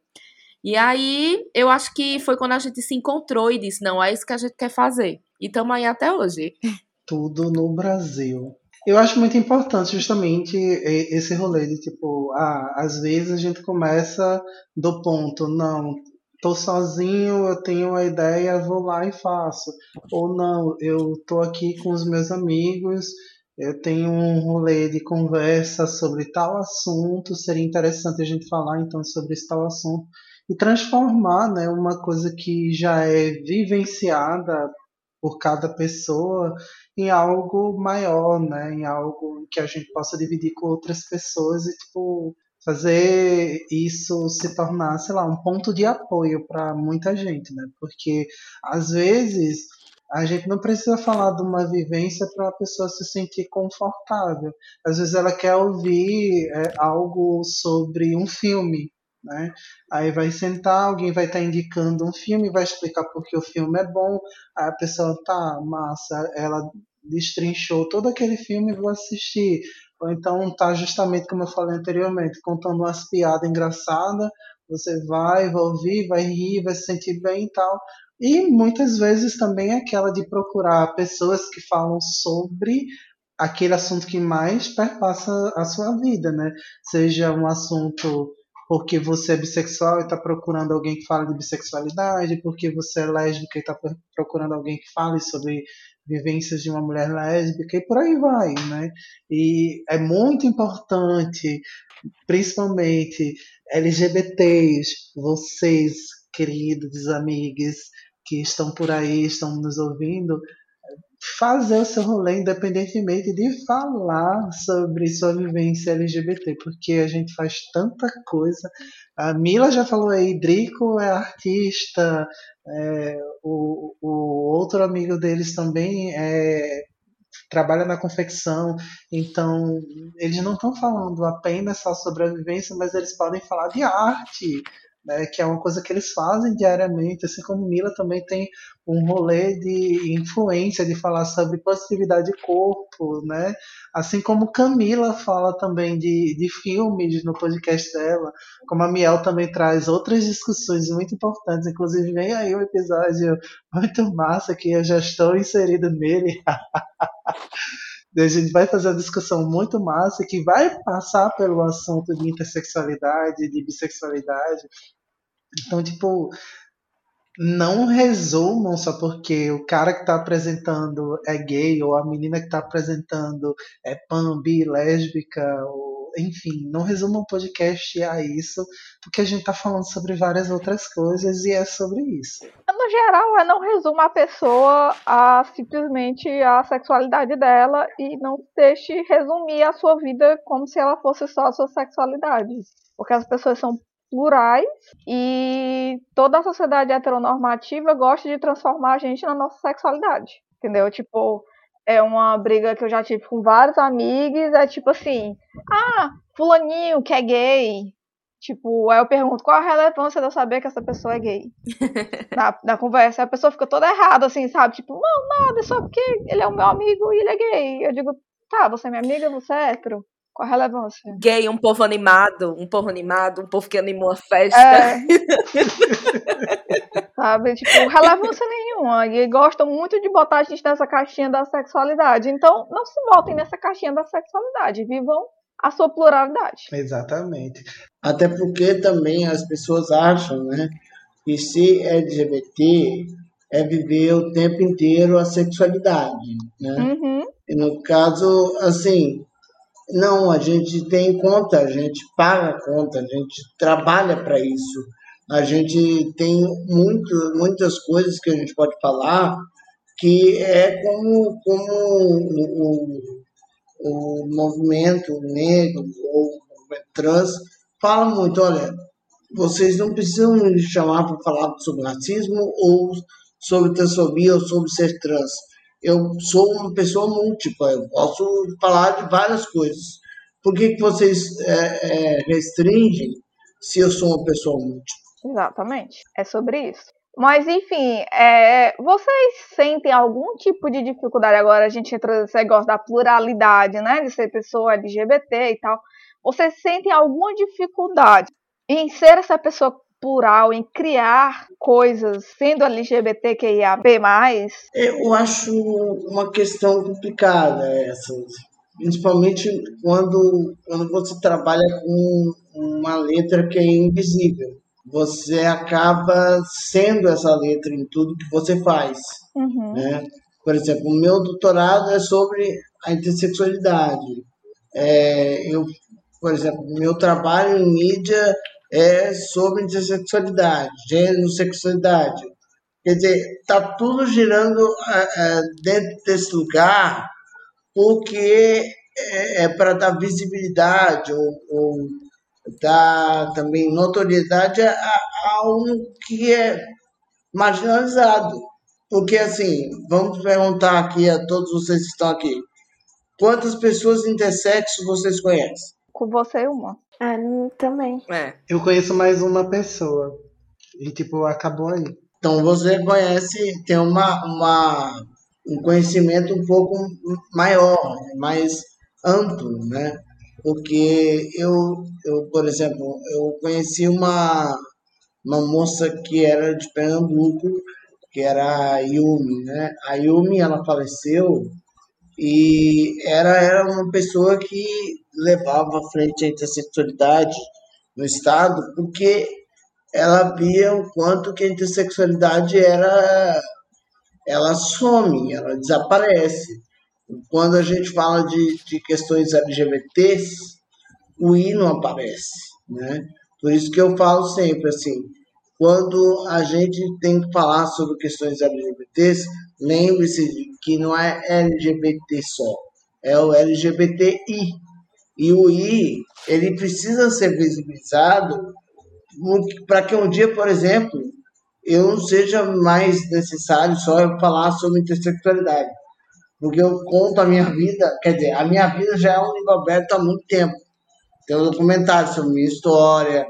E aí, eu acho que foi quando a gente se encontrou e disse: não, é isso que a gente quer fazer. E estamos aí até hoje. Tudo no Brasil. Eu acho muito importante justamente esse rolê de tipo, ah, às vezes a gente começa do ponto, não, tô sozinho, eu tenho uma ideia, vou lá e faço. Ou não, eu tô aqui com os meus amigos, eu tenho um rolê de conversa sobre tal assunto, seria interessante a gente falar então sobre esse tal assunto e transformar, né, uma coisa que já é vivenciada por cada pessoa em algo maior, né? Em algo que a gente possa dividir com outras pessoas e tipo fazer isso se tornar, sei lá, um ponto de apoio para muita gente, né? Porque às vezes a gente não precisa falar de uma vivência para a pessoa se sentir confortável. Às vezes ela quer ouvir é, algo sobre um filme, né? Aí vai sentar, alguém vai estar tá indicando um filme, vai explicar porque o filme é bom, aí a pessoa tá massa, ela destrinchou todo aquele filme e vou assistir. Ou então tá justamente como eu falei anteriormente, contando umas piadas engraçadas, você vai, vai ouvir, vai rir, vai se sentir bem e tal. E muitas vezes também é aquela de procurar pessoas que falam sobre aquele assunto que mais perpassa a sua vida, né? Seja um assunto porque você é bissexual e está procurando alguém que fale de bissexualidade, porque você é lésbica e está procurando alguém que fale sobre vivências de uma mulher lésbica e por aí vai, né? E é muito importante, principalmente LGBTs, vocês, queridos amigos que estão por aí, estão nos ouvindo, fazer o seu rolê independentemente de falar sobre sua vivência LGBT, porque a gente faz tanta coisa. A Mila já falou aí, Drico é artista, é, o, o outro amigo deles também é, trabalha na confecção, então eles não estão falando apenas só sobre a vivência, mas eles podem falar de arte, né, que é uma coisa que eles fazem diariamente, assim como Mila também tem um rolê de influência de falar sobre positividade de corpo, né? Assim como Camila fala também de, de filmes no podcast dela, como a Miel também traz outras discussões muito importantes, inclusive vem aí um episódio muito massa que eu já estou inserido nele. a gente vai fazer uma discussão muito massa que vai passar pelo assunto de intersexualidade, de bissexualidade. Então, tipo, não resumam só porque o cara que está apresentando é gay ou a menina que está apresentando é pan, bi, lésbica, ou, enfim, não resumam o podcast a isso, porque a gente está falando sobre várias outras coisas e é sobre isso. No geral, é não resuma a pessoa a simplesmente a sexualidade dela e não deixe resumir a sua vida como se ela fosse só a sua sexualidade. Porque as pessoas são plurais e toda a sociedade heteronormativa gosta de transformar a gente na nossa sexualidade, entendeu? Tipo, é uma briga que eu já tive com vários amigos, é tipo assim, ah, fulaninho que é gay, Tipo, aí eu pergunto qual a relevância de eu saber que essa pessoa é gay na, na conversa. A pessoa fica toda errada, assim, sabe? Tipo, não, nada, é só porque ele é o meu amigo e ele é gay. Eu digo, tá, você é minha amiga, você é hétero. Qual a relevância? Gay, um povo animado, um povo animado, um povo que animou a festa. É. Sabe? Tipo, relevância nenhuma. E gostam muito de botar a gente nessa caixinha da sexualidade. Então, não se botem nessa caixinha da sexualidade. Vivam a sua pluralidade. Exatamente. Até porque também as pessoas acham, né, que ser LGBT é viver o tempo inteiro a sexualidade, né? Uhum. E no caso, assim, não, a gente tem conta, a gente paga a conta, a gente trabalha para isso. A gente tem muito, muitas coisas que a gente pode falar que é como, como o, o, o movimento negro ou trans fala muito, olha, vocês não precisam me chamar para falar sobre racismo ou sobre transfobia ou sobre ser trans. Eu sou uma pessoa múltipla, eu posso falar de várias coisas. Por que, que vocês é, é, restringem se eu sou uma pessoa múltipla? Exatamente. É sobre isso. Mas, enfim, é, vocês sentem algum tipo de dificuldade agora? A gente entra nesse negócio da pluralidade, né? De ser pessoa LGBT e tal. Vocês sentem alguma dificuldade em ser essa pessoa plural, em criar coisas sendo LGBTQIAP+. Eu acho uma questão complicada essa, principalmente quando, quando você trabalha com uma letra que é invisível. Você acaba sendo essa letra em tudo que você faz. Uhum. Né? Por exemplo, o meu doutorado é sobre a intersexualidade. É, eu, por exemplo, meu trabalho em mídia é sobre intersexualidade, gênero, sexualidade. Quer dizer, está tudo girando é, dentro desse lugar porque é, é para dar visibilidade ou, ou, dar também notoriedade a, a um que é marginalizado. Porque, assim, vamos perguntar aqui a todos vocês que estão aqui: quantas pessoas intersexo vocês conhecem? Com você, uma. Ah, também. É. Eu conheço mais uma pessoa. E, tipo, acabou aí. Então você conhece, tem uma, uma, um conhecimento um pouco maior, mais amplo, né? Porque eu, eu por exemplo, eu conheci uma, uma moça que era de Pernambuco, que era a Yumi, né? A Yumi, ela faleceu e era, era uma pessoa que levava à frente a intersexualidade no Estado, porque ela via o quanto que a intersexualidade era ela some, ela desaparece. Quando a gente fala de, de questões LGBTs, o I não aparece, né? Por isso que eu falo sempre assim, quando a gente tem que falar sobre questões LGBTs, lembre-se que não é LGBT só, é o LGBTI. E o I, ele precisa ser visibilizado para que um dia, por exemplo, eu não seja mais necessário só eu falar sobre intersexualidade. Porque eu conto a minha vida, quer dizer, a minha vida já é um livro aberto há muito tempo. Tem um documentário sobre minha história,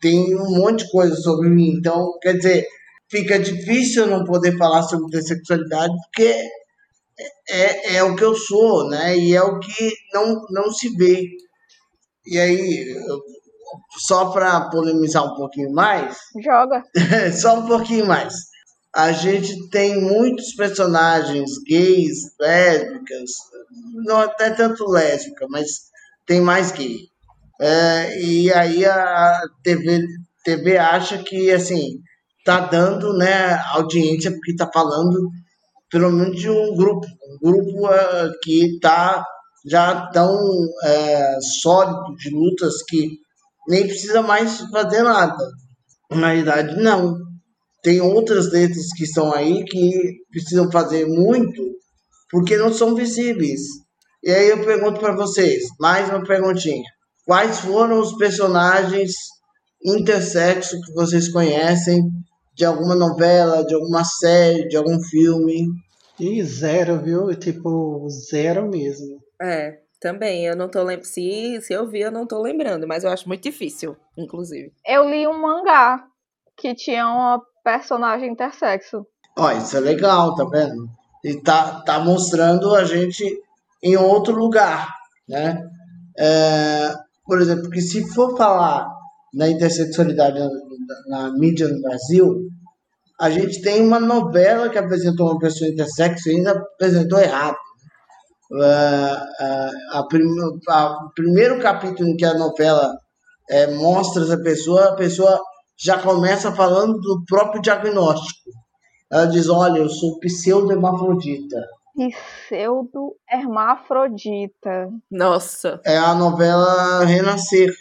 tenho um monte de coisa sobre mim. Então, quer dizer, fica difícil eu não poder falar sobre intersexualidade, porque é, é o que eu sou, né? E é o que não, não se vê. E aí, só para polemizar um pouquinho mais. Joga. só um pouquinho mais. A gente tem muitos personagens gays, lésbicas, não até tanto lésbica, mas tem mais gay. É, e aí a TV, TV acha que assim tá dando né, audiência porque tá falando pelo menos de um grupo, um grupo uh, que está já tão uh, sólido de lutas que nem precisa mais fazer nada. Na realidade, não. Tem outras letras que estão aí que precisam fazer muito porque não são visíveis. E aí eu pergunto para vocês, mais uma perguntinha. Quais foram os personagens intersexo que vocês conhecem de alguma novela, de alguma série, de algum filme. E zero, viu? Tipo, zero mesmo. É, também. Eu não tô lembrando. Se, se eu vi, eu não tô lembrando, mas eu acho muito difícil, inclusive. Eu li um mangá que tinha uma personagem intersexo. Ó, isso é legal, tá vendo? E tá, tá mostrando a gente em outro lugar, né? É, por exemplo, que se for falar na intersexualidade na, na, mídia no Brasil, a gente tem uma novela que apresentou uma pessoa intersexo e ainda apresentou errado. uh, a prim, a, primeiro capítulo em que a novela é, mostra essa pessoa, a pessoa já começa falando do próprio diagnóstico. Ela diz: Olha, eu sou pseudo-hermafrodita. Pseudo-hermafrodita. Nossa. É a novela Renascer,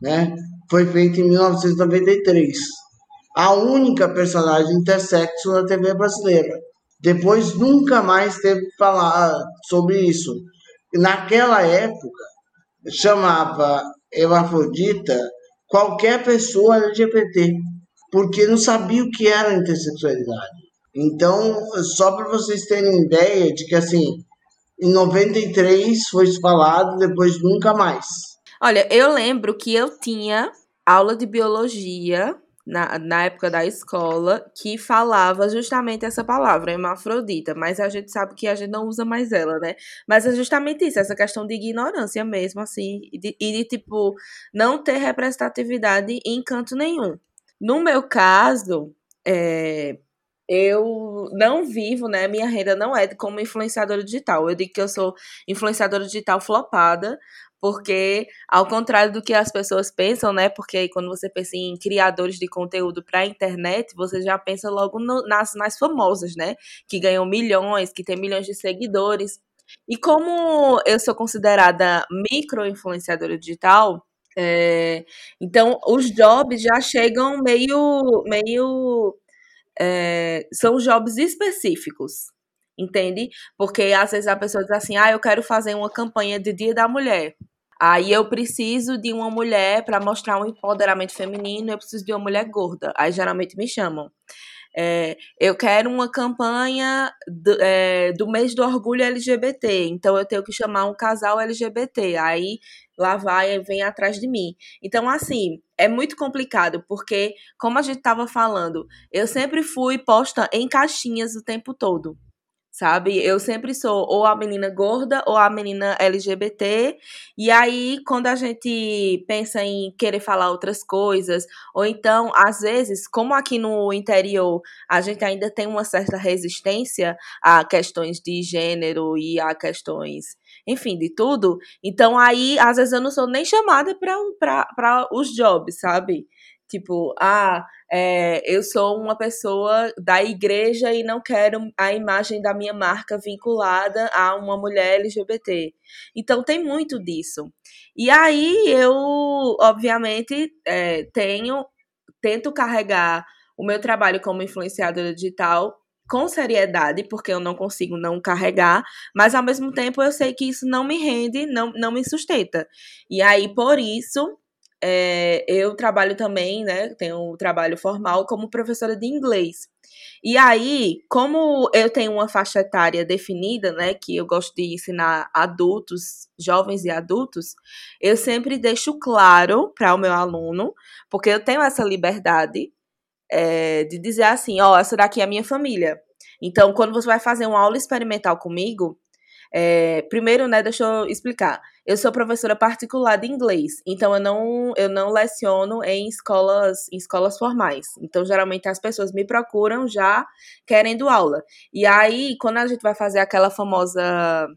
né? Foi feita em 1993. A única personagem intersexo na TV brasileira. Depois nunca mais teve que falar sobre isso. Naquela época, chamava hermafrodita qualquer pessoa LGBT, porque não sabia o que era intersexualidade. Então, só para vocês terem ideia de que assim, em 93 foi falado, depois nunca mais. Olha, eu lembro que eu tinha aula de biologia na, na época da escola que falava justamente essa palavra, hermafrodita, mas a gente sabe que a gente não usa mais ela, né? Mas é justamente isso, essa questão de ignorância mesmo, assim, e de, e de tipo, não ter representatividade em canto nenhum. No meu caso, é, eu não vivo, né? Minha renda não é como influenciadora digital. Eu digo que eu sou influenciadora digital flopada, porque ao contrário do que as pessoas pensam, né? Porque quando você pensa em criadores de conteúdo para a internet, você já pensa logo no, nas mais famosas, né? Que ganham milhões, que tem milhões de seguidores. E como eu sou considerada micro-influenciadora digital, é, então os jobs já chegam meio, meio é, são jobs específicos, entende? Porque às vezes a pessoa diz assim: ah, eu quero fazer uma campanha de Dia da Mulher. Aí eu preciso de uma mulher para mostrar um empoderamento feminino, eu preciso de uma mulher gorda. Aí geralmente me chamam. É, eu quero uma campanha do, é, do mês do orgulho LGBT, então eu tenho que chamar um casal LGBT. Aí lá vai e vem atrás de mim. Então, assim, é muito complicado, porque, como a gente estava falando, eu sempre fui posta em caixinhas o tempo todo sabe? Eu sempre sou ou a menina gorda ou a menina LGBT. E aí, quando a gente pensa em querer falar outras coisas, ou então, às vezes, como aqui no interior a gente ainda tem uma certa resistência a questões de gênero e a questões, enfim, de tudo, então aí, às vezes, eu não sou nem chamada para os jobs, sabe? Tipo, ah, é, eu sou uma pessoa da igreja e não quero a imagem da minha marca vinculada a uma mulher LGBT. Então tem muito disso. E aí eu, obviamente, é, tenho, tento carregar o meu trabalho como influenciadora digital com seriedade, porque eu não consigo não carregar, mas ao mesmo tempo eu sei que isso não me rende, não, não me sustenta. E aí, por isso, é, eu trabalho também, né? Tenho um trabalho formal como professora de inglês. E aí, como eu tenho uma faixa etária definida, né, que eu gosto de ensinar adultos, jovens e adultos, eu sempre deixo claro para o meu aluno, porque eu tenho essa liberdade é, de dizer assim, ó, oh, essa daqui é a minha família. Então, quando você vai fazer uma aula experimental comigo, é, primeiro, né, deixa eu explicar. Eu sou professora particular de inglês, então eu não, eu não leciono em escolas, em escolas formais. Então, geralmente as pessoas me procuram já querendo aula. E aí, quando a gente vai fazer aquela famosa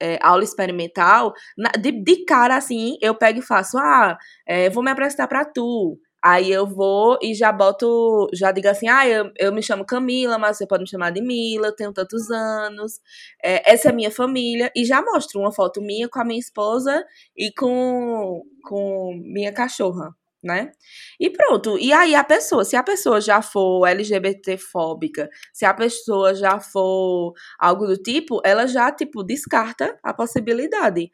é, aula experimental, de, de cara assim, eu pego e faço, ah, é, vou me apresentar para tu. Aí eu vou e já boto, já digo assim, ah, eu, eu me chamo Camila, mas você pode me chamar de Mila, tenho tantos anos, é, essa é a minha família, e já mostro uma foto minha com a minha esposa e com, com minha cachorra, né? E pronto. E aí a pessoa, se a pessoa já for LGBTfóbica, se a pessoa já for algo do tipo, ela já, tipo, descarta a possibilidade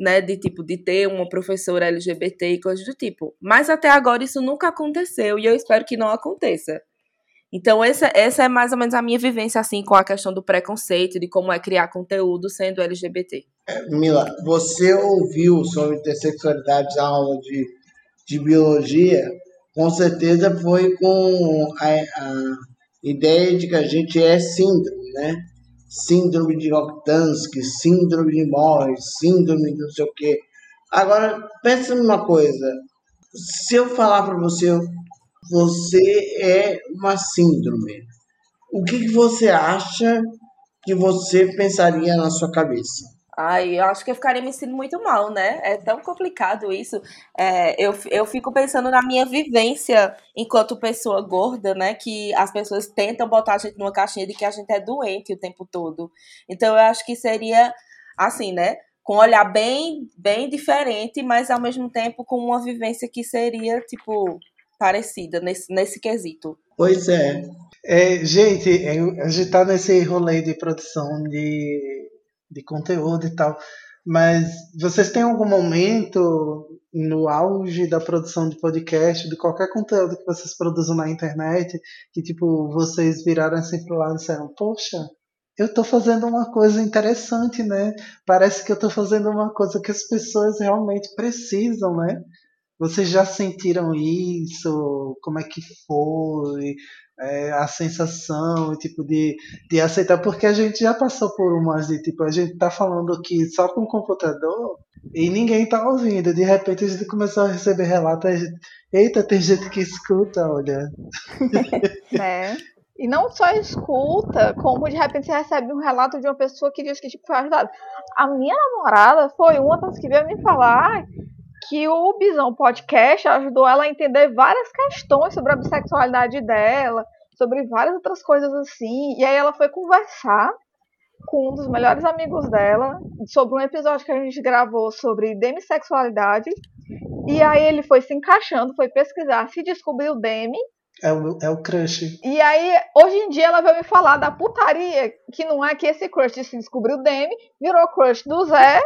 né, de tipo de ter uma professora LGBT e coisas do tipo. Mas até agora isso nunca aconteceu e eu espero que não aconteça. Então essa, essa é mais ou menos a minha vivência assim com a questão do preconceito de como é criar conteúdo sendo LGBT. É, Mila, você ouviu sobre intersexualidade na aula de, de biologia? Com certeza foi com a, a ideia de que a gente é síndrome, né? Síndrome de Roktansky, síndrome de Morris, síndrome de não sei o quê. Agora, pensa numa coisa. Se eu falar para você, você é uma síndrome, o que, que você acha que você pensaria na sua cabeça? Ai, eu acho que eu ficaria me sentindo muito mal, né? É tão complicado isso. É, eu, eu fico pensando na minha vivência enquanto pessoa gorda, né? Que as pessoas tentam botar a gente numa caixinha de que a gente é doente o tempo todo. Então eu acho que seria assim, né? Com um olhar bem, bem diferente, mas ao mesmo tempo com uma vivência que seria, tipo, parecida nesse, nesse quesito. Pois é. É, gente, a gente tá nesse rolê de produção de, de conteúdo e tal, mas vocês têm algum momento no auge da produção de podcast, de qualquer conteúdo que vocês produzam na internet, que tipo, vocês viraram assim pro lado e disseram, poxa, eu tô fazendo uma coisa interessante, né? Parece que eu tô fazendo uma coisa que as pessoas realmente precisam, né? Vocês já sentiram isso? Como é que foi? É, a sensação, tipo, de, de aceitar, porque a gente já passou por umas de tipo, a gente tá falando aqui só com o computador e ninguém tá ouvindo. De repente a gente começou a receber relatos, eita, tem gente que escuta, olha. né? E não só escuta, como de repente você recebe um relato de uma pessoa que diz que tipo, foi ajudada. A minha namorada foi uma das que veio me falar que o Bisão Podcast ajudou ela a entender várias questões sobre a bissexualidade dela, sobre várias outras coisas assim. E aí ela foi conversar com um dos melhores amigos dela sobre um episódio que a gente gravou sobre demissexualidade. E aí ele foi se encaixando, foi pesquisar, se descobriu demi. É o, é o crush. E aí, hoje em dia, ela veio me falar da putaria, que não é que esse crush se descobriu demi, virou crush do Zé,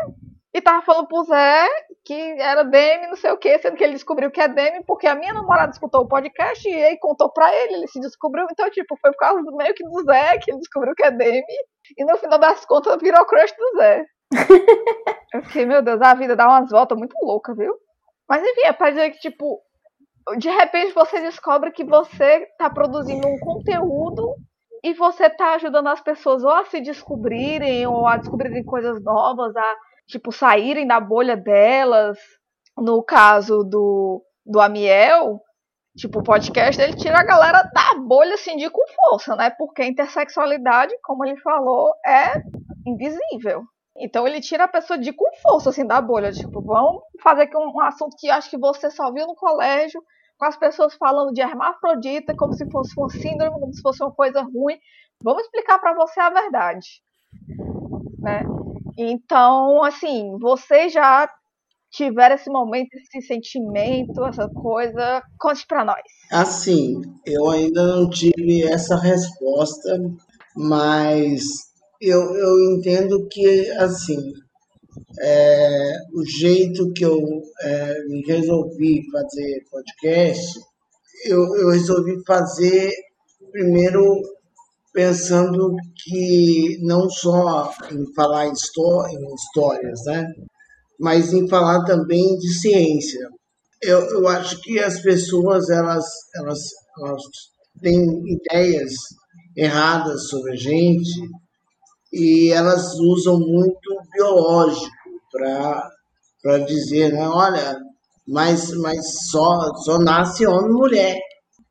e tava falando pro Zé que era Demi, não sei o que, sendo que ele descobriu que é Demi, porque a minha namorada escutou o podcast e aí contou pra ele, ele se descobriu. Então, tipo, foi por causa do meio que do Zé que ele descobriu que é Demi. E no final das contas virou crush do Zé. Eu fiquei, meu Deus, a vida dá umas voltas muito loucas, viu? Mas enfim, é pra dizer que, tipo, de repente você descobre que você tá produzindo um conteúdo e você tá ajudando as pessoas ou a se descobrirem, ou a descobrirem coisas novas, a tipo, saírem da bolha delas. No caso do, do Amiel, tipo, o podcast ele tira a galera da bolha, assim, de com força, né? Porque a intersexualidade, como ele falou, é invisível. Então ele tira a pessoa de com força, assim, da bolha. Tipo, vamos fazer aqui um, assunto que acho que você só viu no colégio, com as pessoas falando de hermafrodita como se fosse uma síndrome, como se fosse uma coisa ruim. Vamos explicar para você a verdade, né? Então, assim, vocês já tiveram esse momento, esse sentimento, essa coisa? Conte para nós. Assim, eu ainda não tive essa resposta, mas eu, eu entendo que, assim, é, o jeito que eu é, resolvi fazer podcast, eu, eu resolvi fazer primeiro pensando que não só em falar em, em histórias, né? mas em falar também de ciência. Eu, eu acho que as pessoas elas, elas, elas têm ideias erradas sobre a gente e elas usam muito biológico para dizer, né? olha, mas, mas só, só nasce homem e mulher.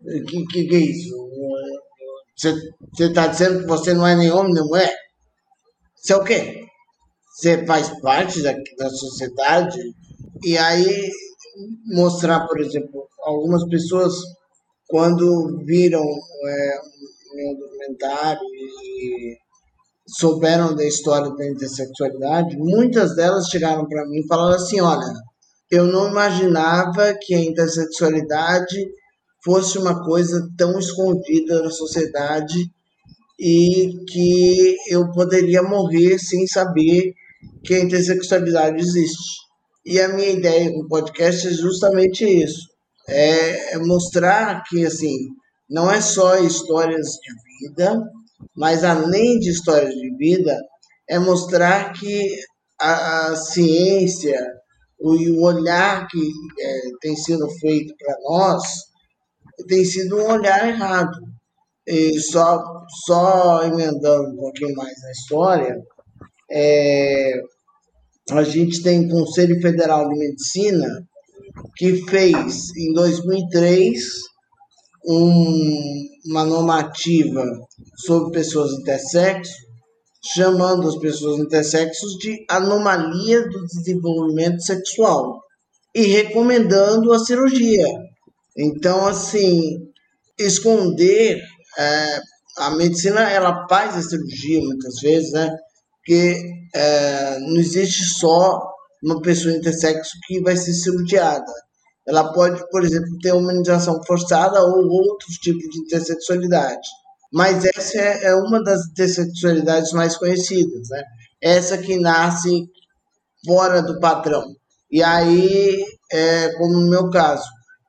O que, que, que é isso? Você está dizendo que você não é homem nem mulher? Você é o quê? Você faz parte da, da sociedade? E aí mostrar, por exemplo, algumas pessoas quando viram é, meu documentário e souberam da história da intersexualidade, muitas delas chegaram para mim e falaram assim, olha, eu não imaginava que a intersexualidade fosse uma coisa tão escondida na sociedade e que eu poderia morrer sem saber que a intersexualidade existe. E a minha ideia com o podcast é justamente isso, é, é mostrar que assim não é só histórias de vida, mas além de histórias de vida, é mostrar que a, a ciência o, o olhar que é, tem sido feito para nós tem sido um olhar errado. E só, só emendando um pouquinho mais na história, é, a gente tem o Conselho Federal de Medicina que fez em 2003 um, uma normativa sobre pessoas intersexo chamando as pessoas intersexos de anomalia do desenvolvimento sexual e recomendando a cirurgia. Então, assim, esconder é, a medicina ela faz a cirurgia muitas vezes, né? Porque é, não existe só uma pessoa intersexo que vai ser cirurgiada. Ela pode, por exemplo, ter humanização forçada ou outros tipos de intersexualidade. Mas essa é, é uma das intersexualidades mais conhecidas, né? Essa que nasce fora do padrão. E aí, é, como no meu caso,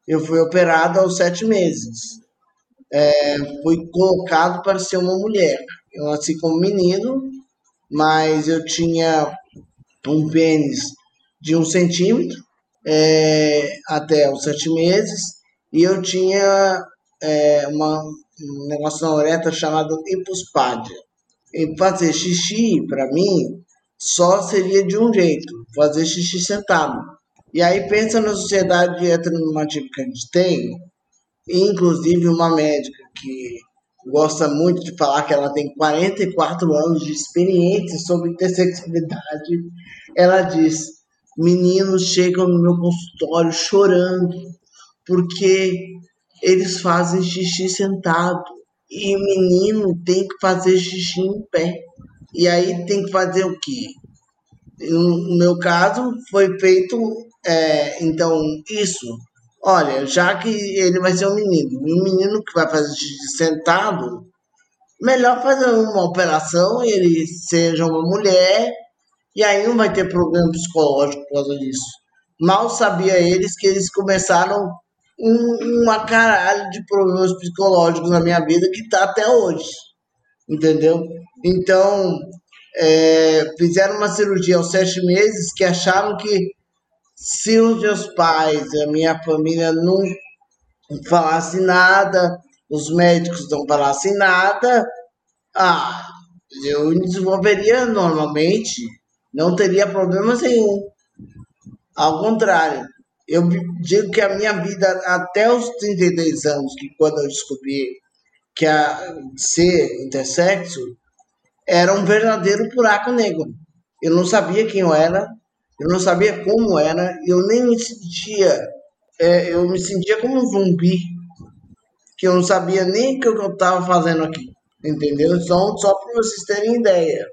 eu fui operado aos sete meses. É, fui colocado para ser uma mulher. Eu nasci como menino, mas eu tinha um pênis de um centímetro é, até os sete meses e eu tinha é, uma, um negócio na uretra chamado hipospádia. E fazer xixi, para mim, só seria de um jeito, fazer xixi sentado. E aí pensa na sociedade heteronormativa que a gente tem, inclusive uma médica que gosta muito de falar que ela tem 44 anos de experiência sobre intersexualidade, ela diz: meninos chegam no meu consultório chorando porque eles fazem xixi sentado e menino tem que fazer xixi em pé. E aí tem que fazer o quê? No meu caso, foi feito, é, então, isso. Olha, já que ele vai ser um menino, um menino que vai fazer sentado, melhor fazer uma operação ele seja uma mulher, e aí não vai ter problema psicológico por causa disso. Mal sabia eles que eles começaram um, uma caralho de problemas psicológicos na minha vida que tá até hoje. Entendeu? Então, é, fizeram uma cirurgia aos sete meses que acharam que se os meus pais, a minha família não falassem nada, os médicos não falassem nada, ah, eu desenvolveria normalmente, não teria problemas nenhum. Ao contrário, eu digo que a minha vida até os 32 anos, que quando eu descobri que a ser intersexo era um verdadeiro buraco negro. Eu não sabia quem eu era, eu não sabia como era, eu nem me sentia, é, eu me sentia como um zumbi, que eu não sabia nem o que eu estava fazendo aqui, entendeu? Então, só para vocês terem ideia,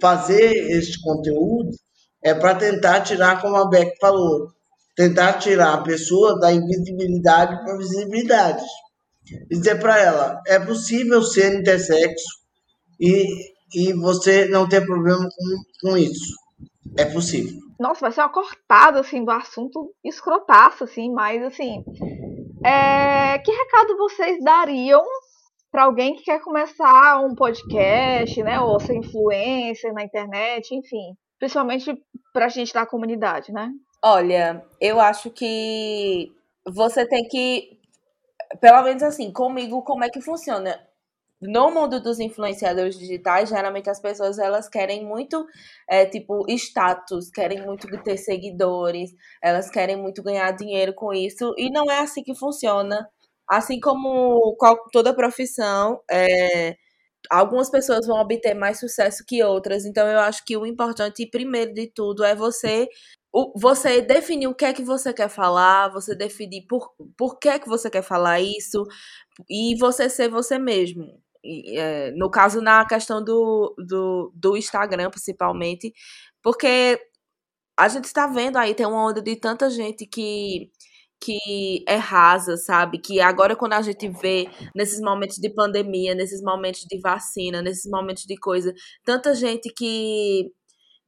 fazer este conteúdo é para tentar tirar, como a Beck falou, tentar tirar a pessoa da invisibilidade para visibilidade. Dizer para ela, é possível ser intersexo e, e você não ter problema com, com isso. É possível. Nossa, vai ser uma cortada assim do assunto escrotaço, assim, mas assim. É... Que recado vocês dariam para alguém que quer começar um podcast, né? Ou ser influencer na internet, enfim. Principalmente para a gente da comunidade, né? Olha, eu acho que você tem que, pelo menos assim, comigo, como é que funciona? No mundo dos influenciadores digitais, geralmente as pessoas elas querem muito, é, tipo, status, querem muito ter seguidores, elas querem muito ganhar dinheiro com isso, e não é assim que funciona. Assim como qual, toda profissão, é, algumas pessoas vão obter mais sucesso que outras. Então, eu acho que o importante, primeiro de tudo, é você você definir o que é que você quer falar, você definir por, por que é que você quer falar isso, e você ser você mesmo. É, no caso, na questão do, do, do Instagram, principalmente, porque a gente está vendo aí, tem uma onda de tanta gente que que é rasa, sabe? Que agora quando a gente vê nesses momentos de pandemia, nesses momentos de vacina, nesses momentos de coisa, tanta gente que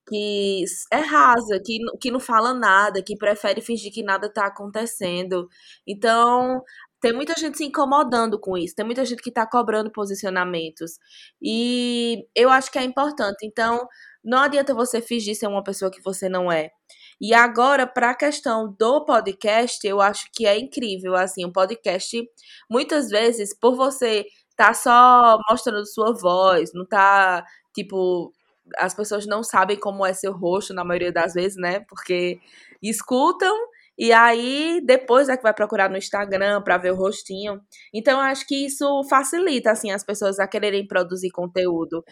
que é rasa, que, que não fala nada, que prefere fingir que nada tá acontecendo. Então, tem muita gente se incomodando com isso, tem muita gente que tá cobrando posicionamentos. E eu acho que é importante. Então, não adianta você fingir ser uma pessoa que você não é. E agora, para a questão do podcast, eu acho que é incrível. Assim, o um podcast, muitas vezes, por você tá só mostrando sua voz, não tá, tipo, as pessoas não sabem como é seu rosto na maioria das vezes, né? Porque escutam E aí, depois é que vai procurar no Instagram para ver o rostinho. Então, eu acho que isso facilita, assim, as pessoas a quererem produzir conteúdo.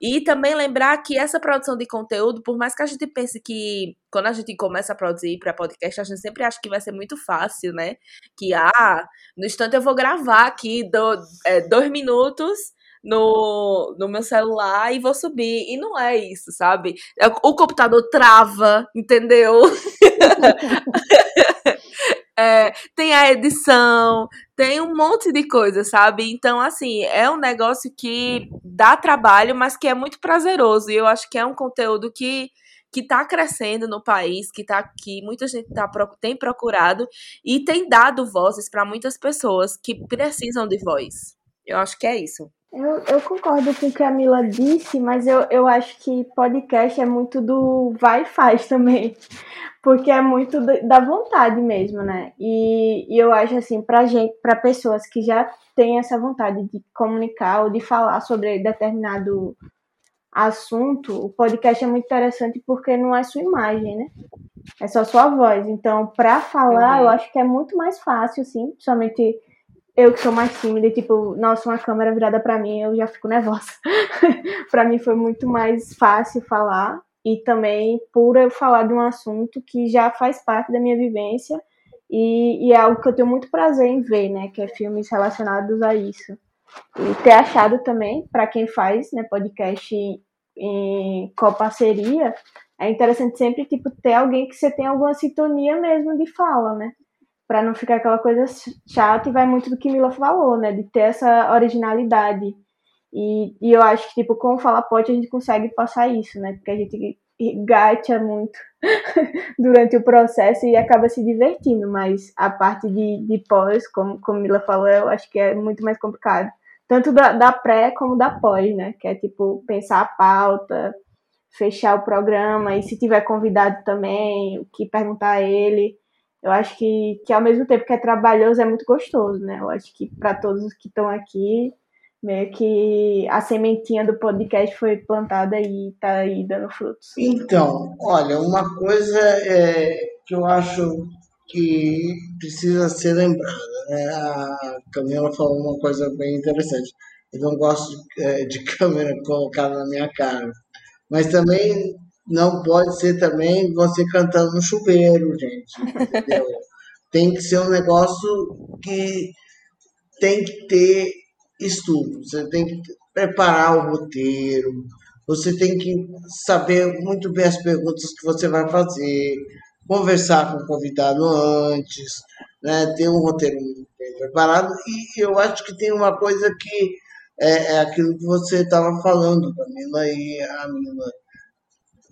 E também lembrar que essa produção de conteúdo, por mais que a gente pense que quando a gente começa a produzir para podcast, a gente sempre acha que vai ser muito fácil, né? Que, ah, no instante eu vou gravar aqui do, é, dois minutos no, no meu celular e vou subir. E não é isso, sabe? É, o computador trava, entendeu? é, tem a edição, tem um monte de coisa, sabe? Então, assim, é um negócio que dá trabalho, mas que é muito prazeroso. E eu acho que é um conteúdo que que está crescendo no país, que tá que muita gente tá, tem procurado e tem dado vozes para muitas pessoas que precisam de voz. Eu acho que é isso. Eu, eu concordo com o que a Mila disse, mas eu, eu acho que podcast é muito do vai e faz também. Porque é muito da vontade mesmo, né? E, e eu acho assim, pra gente, para pessoas que já têm essa vontade de comunicar ou de falar sobre determinado assunto, o podcast é muito interessante porque não é sua imagem, né? É só sua voz. Então, para falar, uhum. eu acho que é muito mais fácil, sim, principalmente eu que sou mais tímida, tipo, nossa, uma câmera virada para mim, eu já fico nervosa. para mim foi muito mais fácil falar e também por eu falar de um assunto que já faz parte da minha vivência e, e é algo que eu tenho muito prazer em ver, né, que é filmes relacionados a isso. E ter achado também, para quem faz, né, podcast em, em coparceria, é interessante sempre, tipo, ter alguém que você tem alguma sintonia mesmo de fala, né? Para não ficar aquela coisa chata e vai muito do que Mila falou, né? De ter essa originalidade. E, e eu acho que, tipo, com o Fala Pote a gente consegue passar isso, né? Porque a gente gacha muito durante o processo e acaba se divertindo, mas a parte de, de pós, como, como Mila falou, eu acho que é muito mais complicado. Tanto da, da pré como da pós, né? Que é, tipo, pensar a pauta, fechar o programa e se tiver convidado também, o que perguntar a ele eu acho que, que ao mesmo tempo que é trabalhoso, é muito gostoso, né? Eu acho que para todos os que estão aqui, meio que a sementinha do podcast foi plantada e está aí dando frutos. Então, olha, uma coisa é, que eu acho que precisa ser lembrada, né? A Camila falou uma coisa bem interessante. Eu não gosto de, é, de câmera colocada na minha cara. Mas também não pode ser também você cantando no chuveiro, gente. Entendeu? tem que ser um negócio que tem que ter estudo. Você tem que preparar o roteiro, você tem que saber muito bem as perguntas que você vai fazer, conversar com o convidado antes, né, ter um roteiro bem preparado. E eu acho que tem uma coisa que é, é aquilo que você estava falando, Camila e a Mila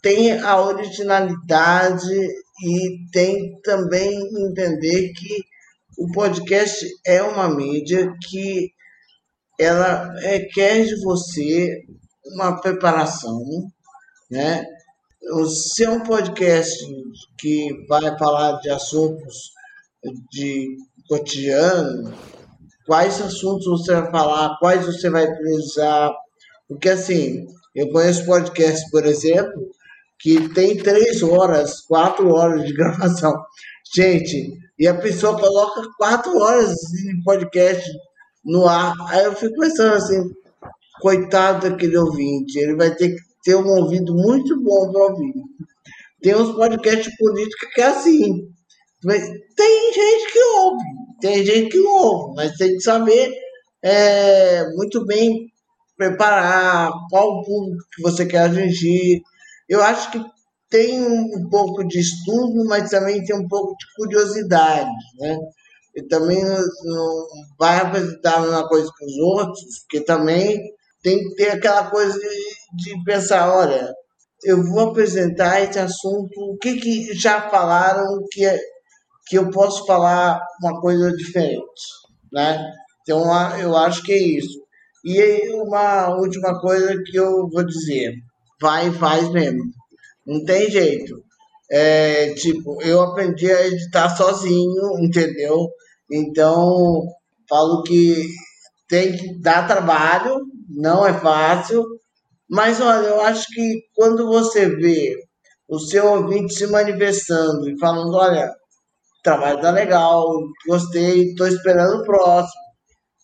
tem a originalidade e tem também entender que o podcast é uma mídia que ela requer de você uma preparação, né? Se é um podcast que vai falar de assuntos de cotidiano, quais assuntos você vai falar, quais você vai priorizar, porque assim, eu conheço podcast, por exemplo, que tem três horas, quatro horas de gravação. Gente, e a pessoa coloca quatro horas de podcast no ar. Aí eu fico pensando assim, coitado daquele ouvinte, ele vai ter que ter um ouvido muito bom para ouvir. Tem uns podcasts políticos que é assim. Tem gente que ouve, tem gente que ouve, mas tem que saber é, muito bem preparar qual público que você quer atingir, eu acho que tem um pouco de estudo, mas também tem um pouco de curiosidade, né? E também não vai apresentar a mesma coisa que os outros, porque também tem que ter aquela coisa de, de pensar, olha, eu vou apresentar esse assunto, o que, que já falaram que, é, que eu posso falar uma coisa diferente, né? Então, eu acho que é isso. E uma última coisa que eu vou dizer vai e faz mesmo. Não tem jeito. É, tipo, eu aprendi a editar sozinho, entendeu? Então, falo que tem que dar trabalho, não é fácil, mas olha, eu acho que quando você vê o seu ouvinte se manifestando e falando, olha, trabalho tá legal, gostei, tô esperando o próximo.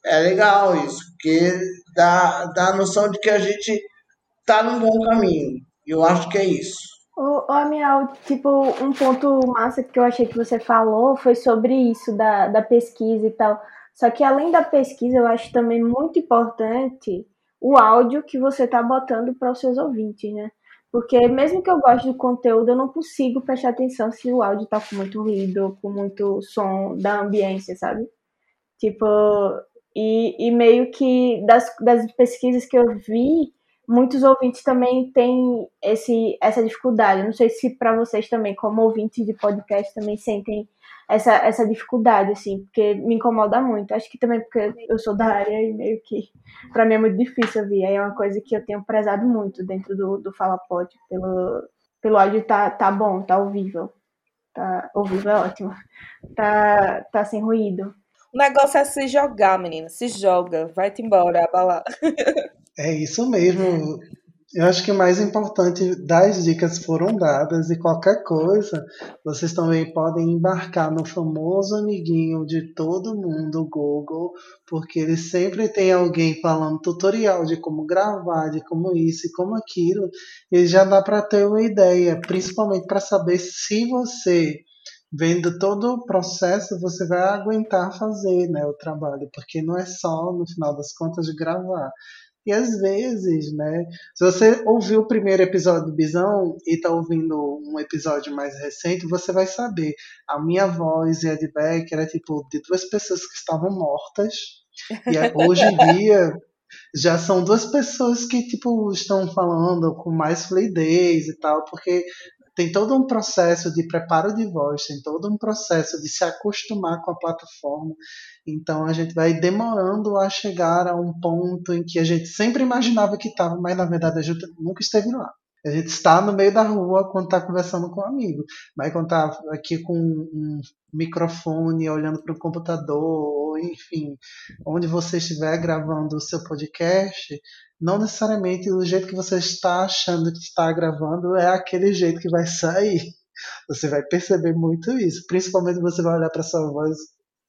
É legal isso, porque dá, dá a noção de que a gente tá num bom caminho. Eu acho que é isso. Ô, ô tipo, um ponto massa que eu achei que você falou foi sobre isso, da, da pesquisa e tal. Só que além da pesquisa, eu acho também muito importante o áudio que você tá botando para os seus ouvintes, né? Porque mesmo que eu goste do conteúdo, eu não consigo prestar atenção se o áudio tá com muito ruído, com muito som da ambiência, sabe? Tipo, e, e meio que das, das pesquisas que eu vi, muitos ouvintes também têm esse, essa dificuldade. Eu não sei se para vocês também, como ouvintes de podcast, também sentem essa, essa dificuldade, assim, porque me incomoda muito. Acho que também porque eu sou da área e meio que para mim é muito difícil ouvir. Aí é uma coisa que eu tenho prezado muito dentro do, do Fala Pod, pelo, pelo áudio tá, tá bom, tá ouvível. Tá, ouvível é ótimo. Tá, tá sem ruído. O negócio é se jogar, menina. Se joga. Vai-te embora, abalar. É isso mesmo. Eu acho que o mais importante das dicas foram dadas e qualquer coisa, vocês também podem embarcar no famoso amiguinho de todo mundo, Google, porque ele sempre tem alguém falando tutorial de como gravar, de como isso e como aquilo, e já dá para ter uma ideia, principalmente para saber se você vendo todo o processo, você vai aguentar fazer né, o trabalho, porque não é só, no final das contas, de gravar. E às vezes, né? Se você ouviu o primeiro episódio do Bisão e está ouvindo um episódio mais recente, você vai saber. A minha voz e a de Beck era tipo de duas pessoas que estavam mortas. E hoje em dia já são duas pessoas que tipo estão falando com mais fluidez e tal, porque tem todo um processo de preparo de voz, tem todo um processo de se acostumar com a plataforma. Então a gente vai demorando a chegar a um ponto em que a gente sempre imaginava que estava, mas na verdade a gente nunca esteve lá. A gente está no meio da rua quando está conversando com um amigo, mas quando está aqui com um microfone, olhando para o computador, ou enfim, onde você estiver gravando o seu podcast, não necessariamente o jeito que você está achando que está gravando é aquele jeito que vai sair. Você vai perceber muito isso. Principalmente você vai olhar para sua voz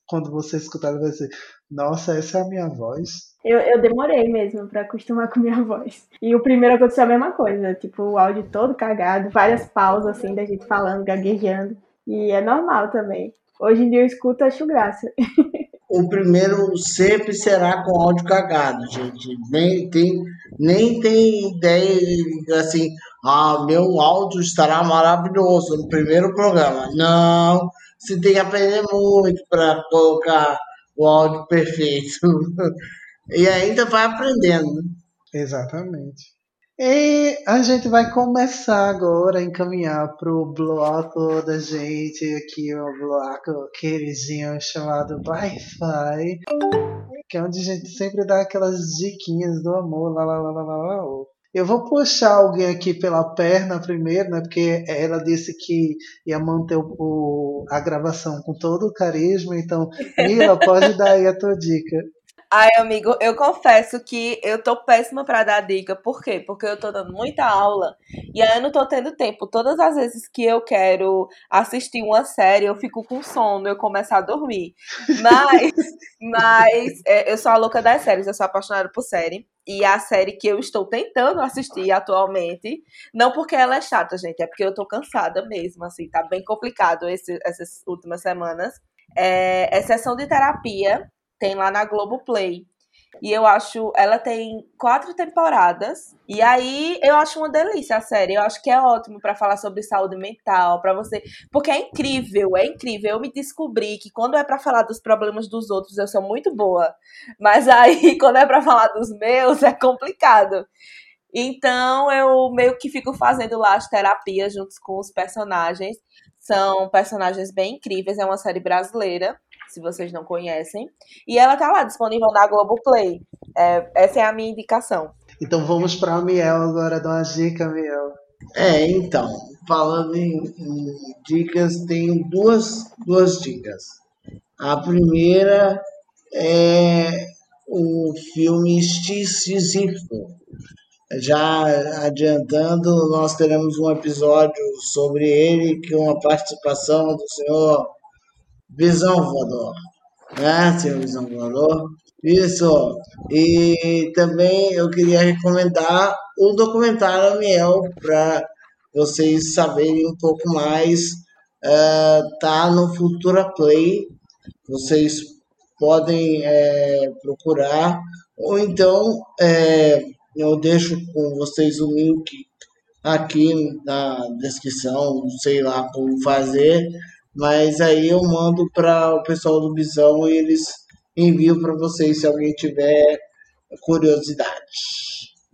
quando você escutar vai dizer, nossa, essa é a minha voz. Eu, eu demorei mesmo para acostumar com minha voz. E o primeiro aconteceu a mesma coisa, tipo, o áudio todo cagado, várias pausas assim da gente falando, gaguejando. E é normal também. Hoje em dia eu escuto acho graça. o primeiro sempre será com áudio cagado, gente. Nem tem, nem tem ideia assim, ah, meu áudio estará maravilhoso no primeiro programa. Não, você tem que aprender muito para colocar o áudio perfeito. e ainda vai aprendendo. Né? Exatamente. E a gente vai começar agora a encaminhar para o bloco da gente aqui, o bloco queridinho chamado Wi-Fi, que é onde a gente sempre dá aquelas diquinhas do amor, lá, lá, lá, lá, lá, lá. Eu vou puxar alguém aqui pela perna primeiro, né? Porque ela disse que ia manter o, a gravação com todo o carisma. Então, Mila, pode dar aí a tua dica. Ai, amigo, eu confesso que eu tô péssima para dar dica. Por quê? Porque eu tô dando muita aula e aí eu não tô tendo tempo. Todas as vezes que eu quero assistir uma série, eu fico com sono, eu começo a dormir. Mas, mas é, eu sou a louca das séries, eu sou apaixonada por série. E a série que eu estou tentando assistir atualmente, não porque ela é chata, gente, é porque eu tô cansada mesmo, assim, tá bem complicado esse, essas últimas semanas. É, é sessão de terapia tem lá na Globoplay. E eu acho, ela tem quatro temporadas. E aí eu acho uma delícia a série. Eu acho que é ótimo para falar sobre saúde mental, para você, porque é incrível, é incrível. Eu me descobri que quando é para falar dos problemas dos outros, eu sou muito boa. Mas aí quando é para falar dos meus, é complicado. Então eu meio que fico fazendo lá as terapias juntos com os personagens. São personagens bem incríveis, é uma série brasileira se vocês não conhecem. E ela tá lá disponível na Globoplay. É, essa é a minha indicação. Então vamos para a Miel agora, dá uma dica, Miel. É, então, falando em, em, dicas, tenho duas, duas dicas. A primeira é o filme Sísifo. Já adiantando, nós teremos um episódio sobre ele com a participação do senhor Visão Voador, né, senhor Visão Voador? Isso. E também eu queria recomendar o documentário Amiel para vocês saberem um pouco mais. Uh, tá no Futura Play. Vocês podem é, procurar. Ou então é, eu deixo com vocês o link aqui na descrição, sei lá como fazer, mas aí eu mando para o pessoal do Bisão e eles enviam para vocês se alguém tiver curiosidade.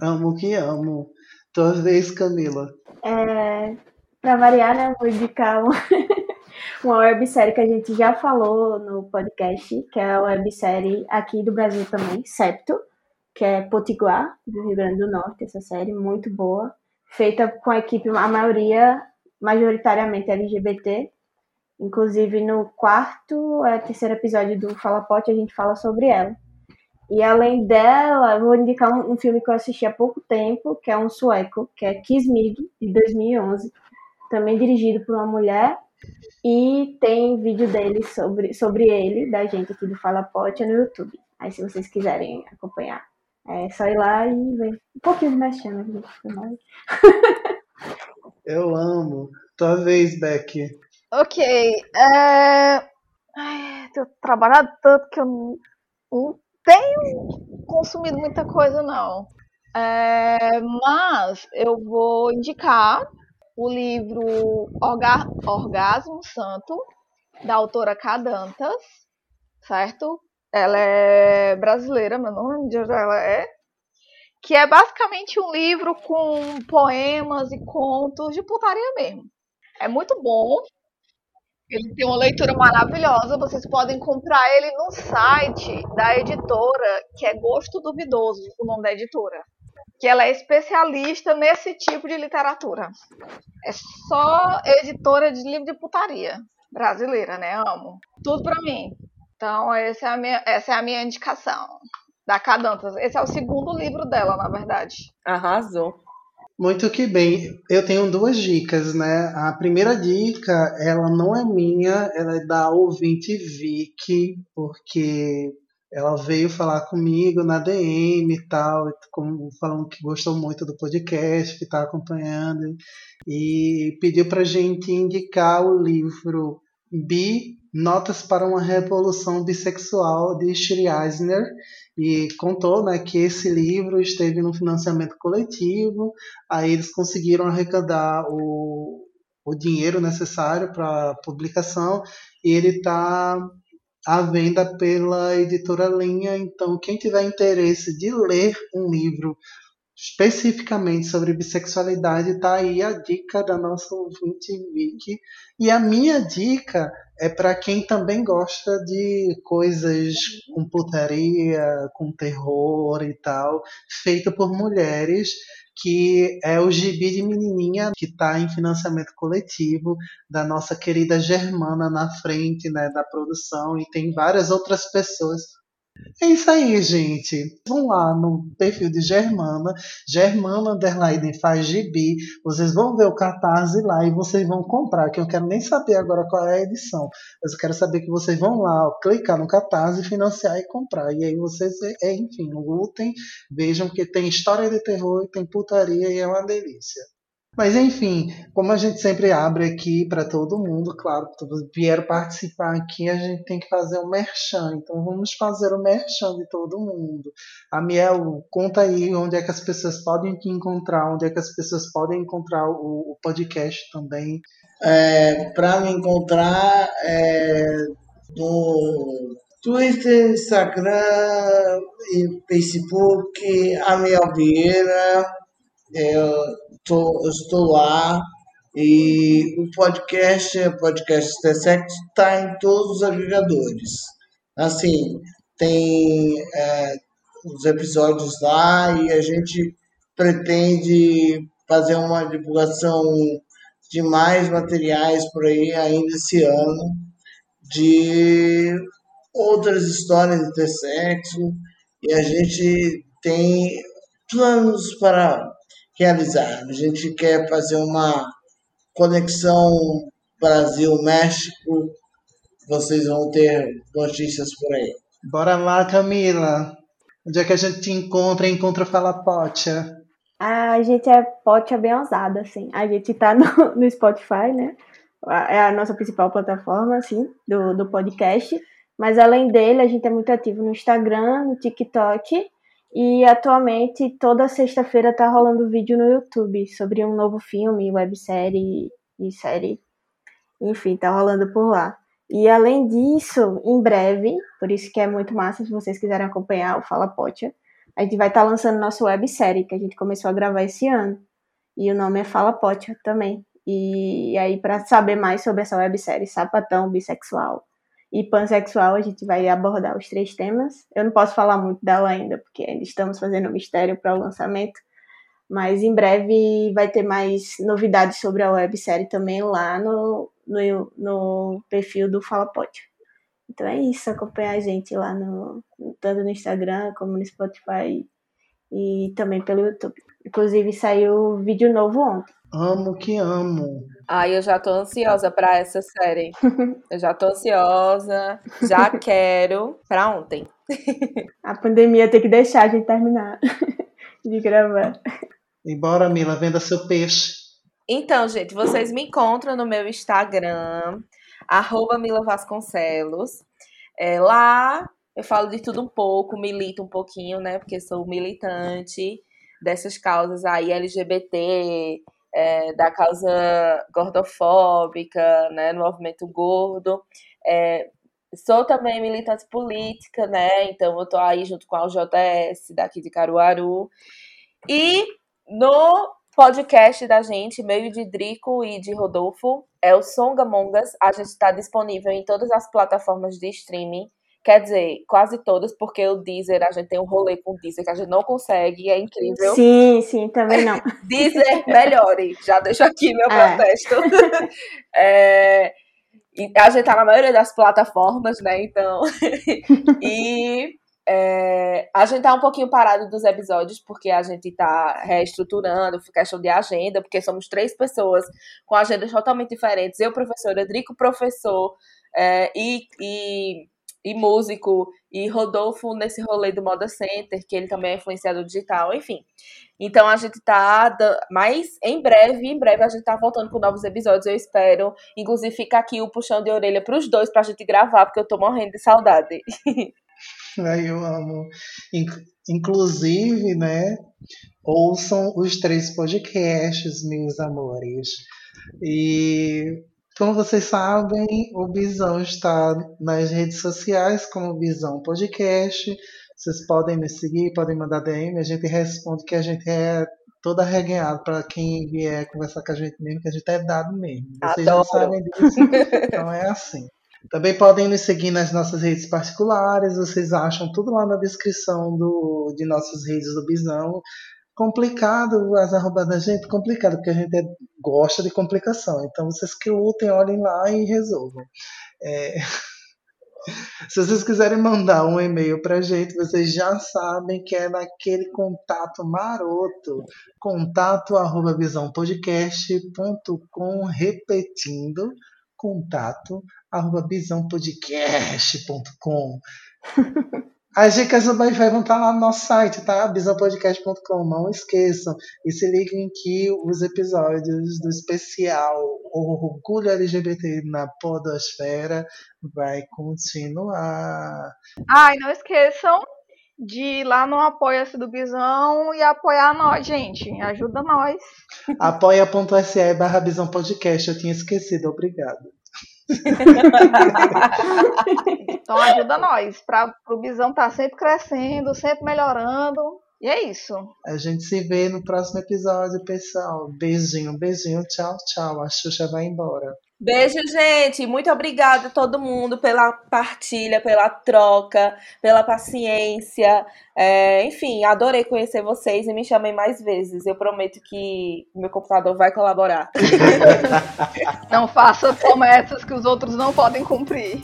Amo que amo. Tua vez, Camila. É, para variar, né, vou indicar uma, uma websérie que a gente já falou no podcast, que é a websérie aqui do Brasil também, Septo, que é Potiguar, do Rio Grande do Norte, essa série muito boa feita com a equipe, a maioria majoritariamente LGBT. Inclusive no quarto, é, terceiro episódio do Fala Pote, a gente fala sobre ela. E além dela, vou indicar um, um, filme que eu assisti há pouco tempo, que é um sueco, que é Kismig, de 2011, também dirigido por uma mulher. E tem vídeo dele sobre, sobre ele, da gente aqui do Fala Pote, no YouTube. Aí se vocês quiserem acompanhar. É só ir lá e ver. Um pouquinho de mexendo aqui. Eu amo. Tua vez, Beck. Ok. É... Ai, trabalhado tanto que eu não, não tenho consumido muita coisa, não. É... Mas eu vou indicar o livro Orga... Orgasmo Santo, da autora Cadantas, certo? Ela é brasileira, não lembro de ela é. Que é basicamente um livro com poemas e contos de putaria mesmo. É muito bom. Ele tem uma leitura maravilhosa. Vocês podem comprar ele no site da editora, que é Gosto Duvidoso, o nome da editora. Que ela é especialista nesse tipo de literatura. É só editora de livro de putaria brasileira, né? Amo. Tudo pra mim. Então, essa é a minha, essa é a minha indicação da Cadantas. Esse é o segundo livro dela, na verdade. Arrasou. Muito que bem. Eu tenho duas dicas, né? A primeira dica, ela não é minha, ela é da ouvinte Vicky, porque ela veio falar comigo na DM e tal, falando que gostou muito do podcast, que está acompanhando, e pediu para gente indicar o livro Bi Notas para uma Revolução Bissexual de Shri Eisner e contou né, que esse livro esteve no financiamento coletivo, aí eles conseguiram arrecadar o, o dinheiro necessário para publicação e ele está à venda pela editora Linha. Então, quem tiver interesse de ler um livro especificamente sobre bissexualidade, tá aí a dica da nossa ouvinte Vicky. E a minha dica é para quem também gosta de coisas com putaria, com terror e tal, feita por mulheres, que é o Gibi de Menininha, que está em financiamento coletivo da nossa querida Germana na frente né, da produção, e tem várias outras pessoas é isso aí, gente. Vão lá no perfil de Germana, Germana Underline faz gibi. Vocês vão ver o catarse lá e vocês vão comprar, que eu quero nem saber agora qual é a edição. Mas eu quero saber que vocês vão lá, ó, clicar no catarse, financiar e comprar. E aí vocês, é, enfim, lutem, vejam que tem história de terror, tem putaria e é uma delícia. Mas enfim, como a gente sempre abre aqui para todo mundo, claro, vieram participar aqui, a gente tem que fazer o um merchan. Então vamos fazer o merchan de todo mundo. A Miel, conta aí onde é que as pessoas podem te encontrar, onde é que as pessoas podem encontrar o, o podcast também. É, para me encontrar é, no Twitter, Instagram Facebook, a Miel Vieira. Eu tô, estou lá e o podcast, o podcast Tessex está em todos os agregadores. Assim, tem é, os episódios lá e a gente pretende fazer uma divulgação de mais materiais por aí ainda esse ano, de outras histórias de ter sexo, e a gente tem planos para realizar. A gente quer fazer uma conexão Brasil-México vocês vão ter notícias por aí. Bora lá, Camila. Onde é que a gente te encontra? Encontra Fala Potia. A gente é pote bem ousada, assim. A gente tá no, no Spotify, né? É a nossa principal plataforma, assim, do, do podcast. Mas além dele, a gente é muito ativo no Instagram, no TikTok. E atualmente, toda sexta-feira tá rolando vídeo no YouTube sobre um novo filme, websérie e série. Enfim, tá rolando por lá. E além disso, em breve, por isso que é muito massa se vocês quiserem acompanhar o Fala Potia, a gente vai estar tá lançando nossa websérie, que a gente começou a gravar esse ano. E o nome é Fala Potia também. E aí, para saber mais sobre essa websérie, sapatão, bissexual e pansexual, a gente vai abordar os três temas. Eu não posso falar muito dela ainda, porque ainda estamos fazendo um mistério para o lançamento. Mas em breve vai ter mais novidades sobre a websérie também lá no, no, no perfil do Fala Potia. Então é isso, acompanhar a gente lá no tanto no Instagram como no Spotify e também pelo YouTube. Inclusive saiu vídeo novo ontem. Amo que amo. Ai, eu já tô ansiosa para essa série. eu já tô ansiosa, já quero para ontem. a pandemia tem que deixar a gente terminar de gravar. E bora, Mila, venda seu peixe. Então, gente, vocês me encontram no meu Instagram, arroba Mila Vasconcelos. É, lá eu falo de tudo um pouco, milito um pouquinho, né? Porque sou militante dessas causas aí LGBT, é, da causa gordofóbica, né? No movimento gordo. É, sou também militante política, né? Então eu tô aí junto com a UJS daqui de Caruaru. E no podcast da gente, meio de Drico e de Rodolfo, é o Songamongas. A gente está disponível em todas as plataformas de streaming. Quer dizer, quase todas, porque o Deezer, a gente tem um rolê com o Deezer que a gente não consegue, é incrível. Sim, sim, também não. Deezer, melhore. Já deixo aqui meu é. protesto. é, a gente tá na maioria das plataformas, né? Então. e é, a gente tá um pouquinho parado dos episódios, porque a gente tá reestruturando, questão de agenda, porque somos três pessoas com agendas totalmente diferentes. Eu, professor, Edrico, professor, é, e, e, e, músico, e Rodolfo nesse rolê do Moda Center, que ele também é influenciador digital, enfim. Então a gente tá. Mas em breve, em breve, a gente tá voltando com novos episódios, eu espero. Inclusive, fica aqui o puxão de orelha pros dois pra gente gravar, porque eu tô morrendo de saudade. Ai, eu amo. Inclusive, né? Ouçam os três podcasts, meus amores. E como vocês sabem, o Bisão está nas redes sociais como Bisão Podcast. Vocês podem me seguir, podem mandar DM, a gente responde que a gente é toda arreganhada para quem vier conversar com a gente mesmo, que a gente é dado mesmo. Vocês Adoro. já sabem disso, então é assim. Também podem nos seguir nas nossas redes particulares, vocês acham tudo lá na descrição do, de nossas redes do Bisão. Complicado as arrobas da gente, complicado, porque a gente é, gosta de complicação. Então vocês que lutem, olhem lá e resolvam. É... Se vocês quiserem mandar um e-mail pra gente, vocês já sabem que é naquele contato maroto, contato arroba visãopodcast.com, repetindo, contato arroba bisãopodcast.com. As dicas do Wi-Fi vão estar lá no nosso site, tá? bisãopodcast.com. Não esqueçam. E se liguem que os episódios do especial Orgulho LGBT na Podosfera vai continuar. Ai, não esqueçam de ir lá no Apoia-se do Bisão e apoiar nós, gente. Ajuda nós. Apoia.se barra Bisão Podcast. Eu tinha esquecido. Obrigado. Então ajuda nós, para o Bisão estar tá sempre crescendo, sempre melhorando. E é isso. A gente se vê no próximo episódio, pessoal. Beijinho, beijinho, tchau, tchau. A Xuxa vai embora. Beijo, gente. Muito obrigada a todo mundo pela partilha, pela troca, pela paciência. É, enfim, adorei conhecer vocês e me chamem mais vezes. Eu prometo que meu computador vai colaborar. não faça promessas que os outros não podem cumprir.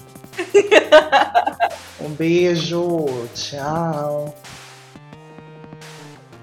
um beijo. Tchau.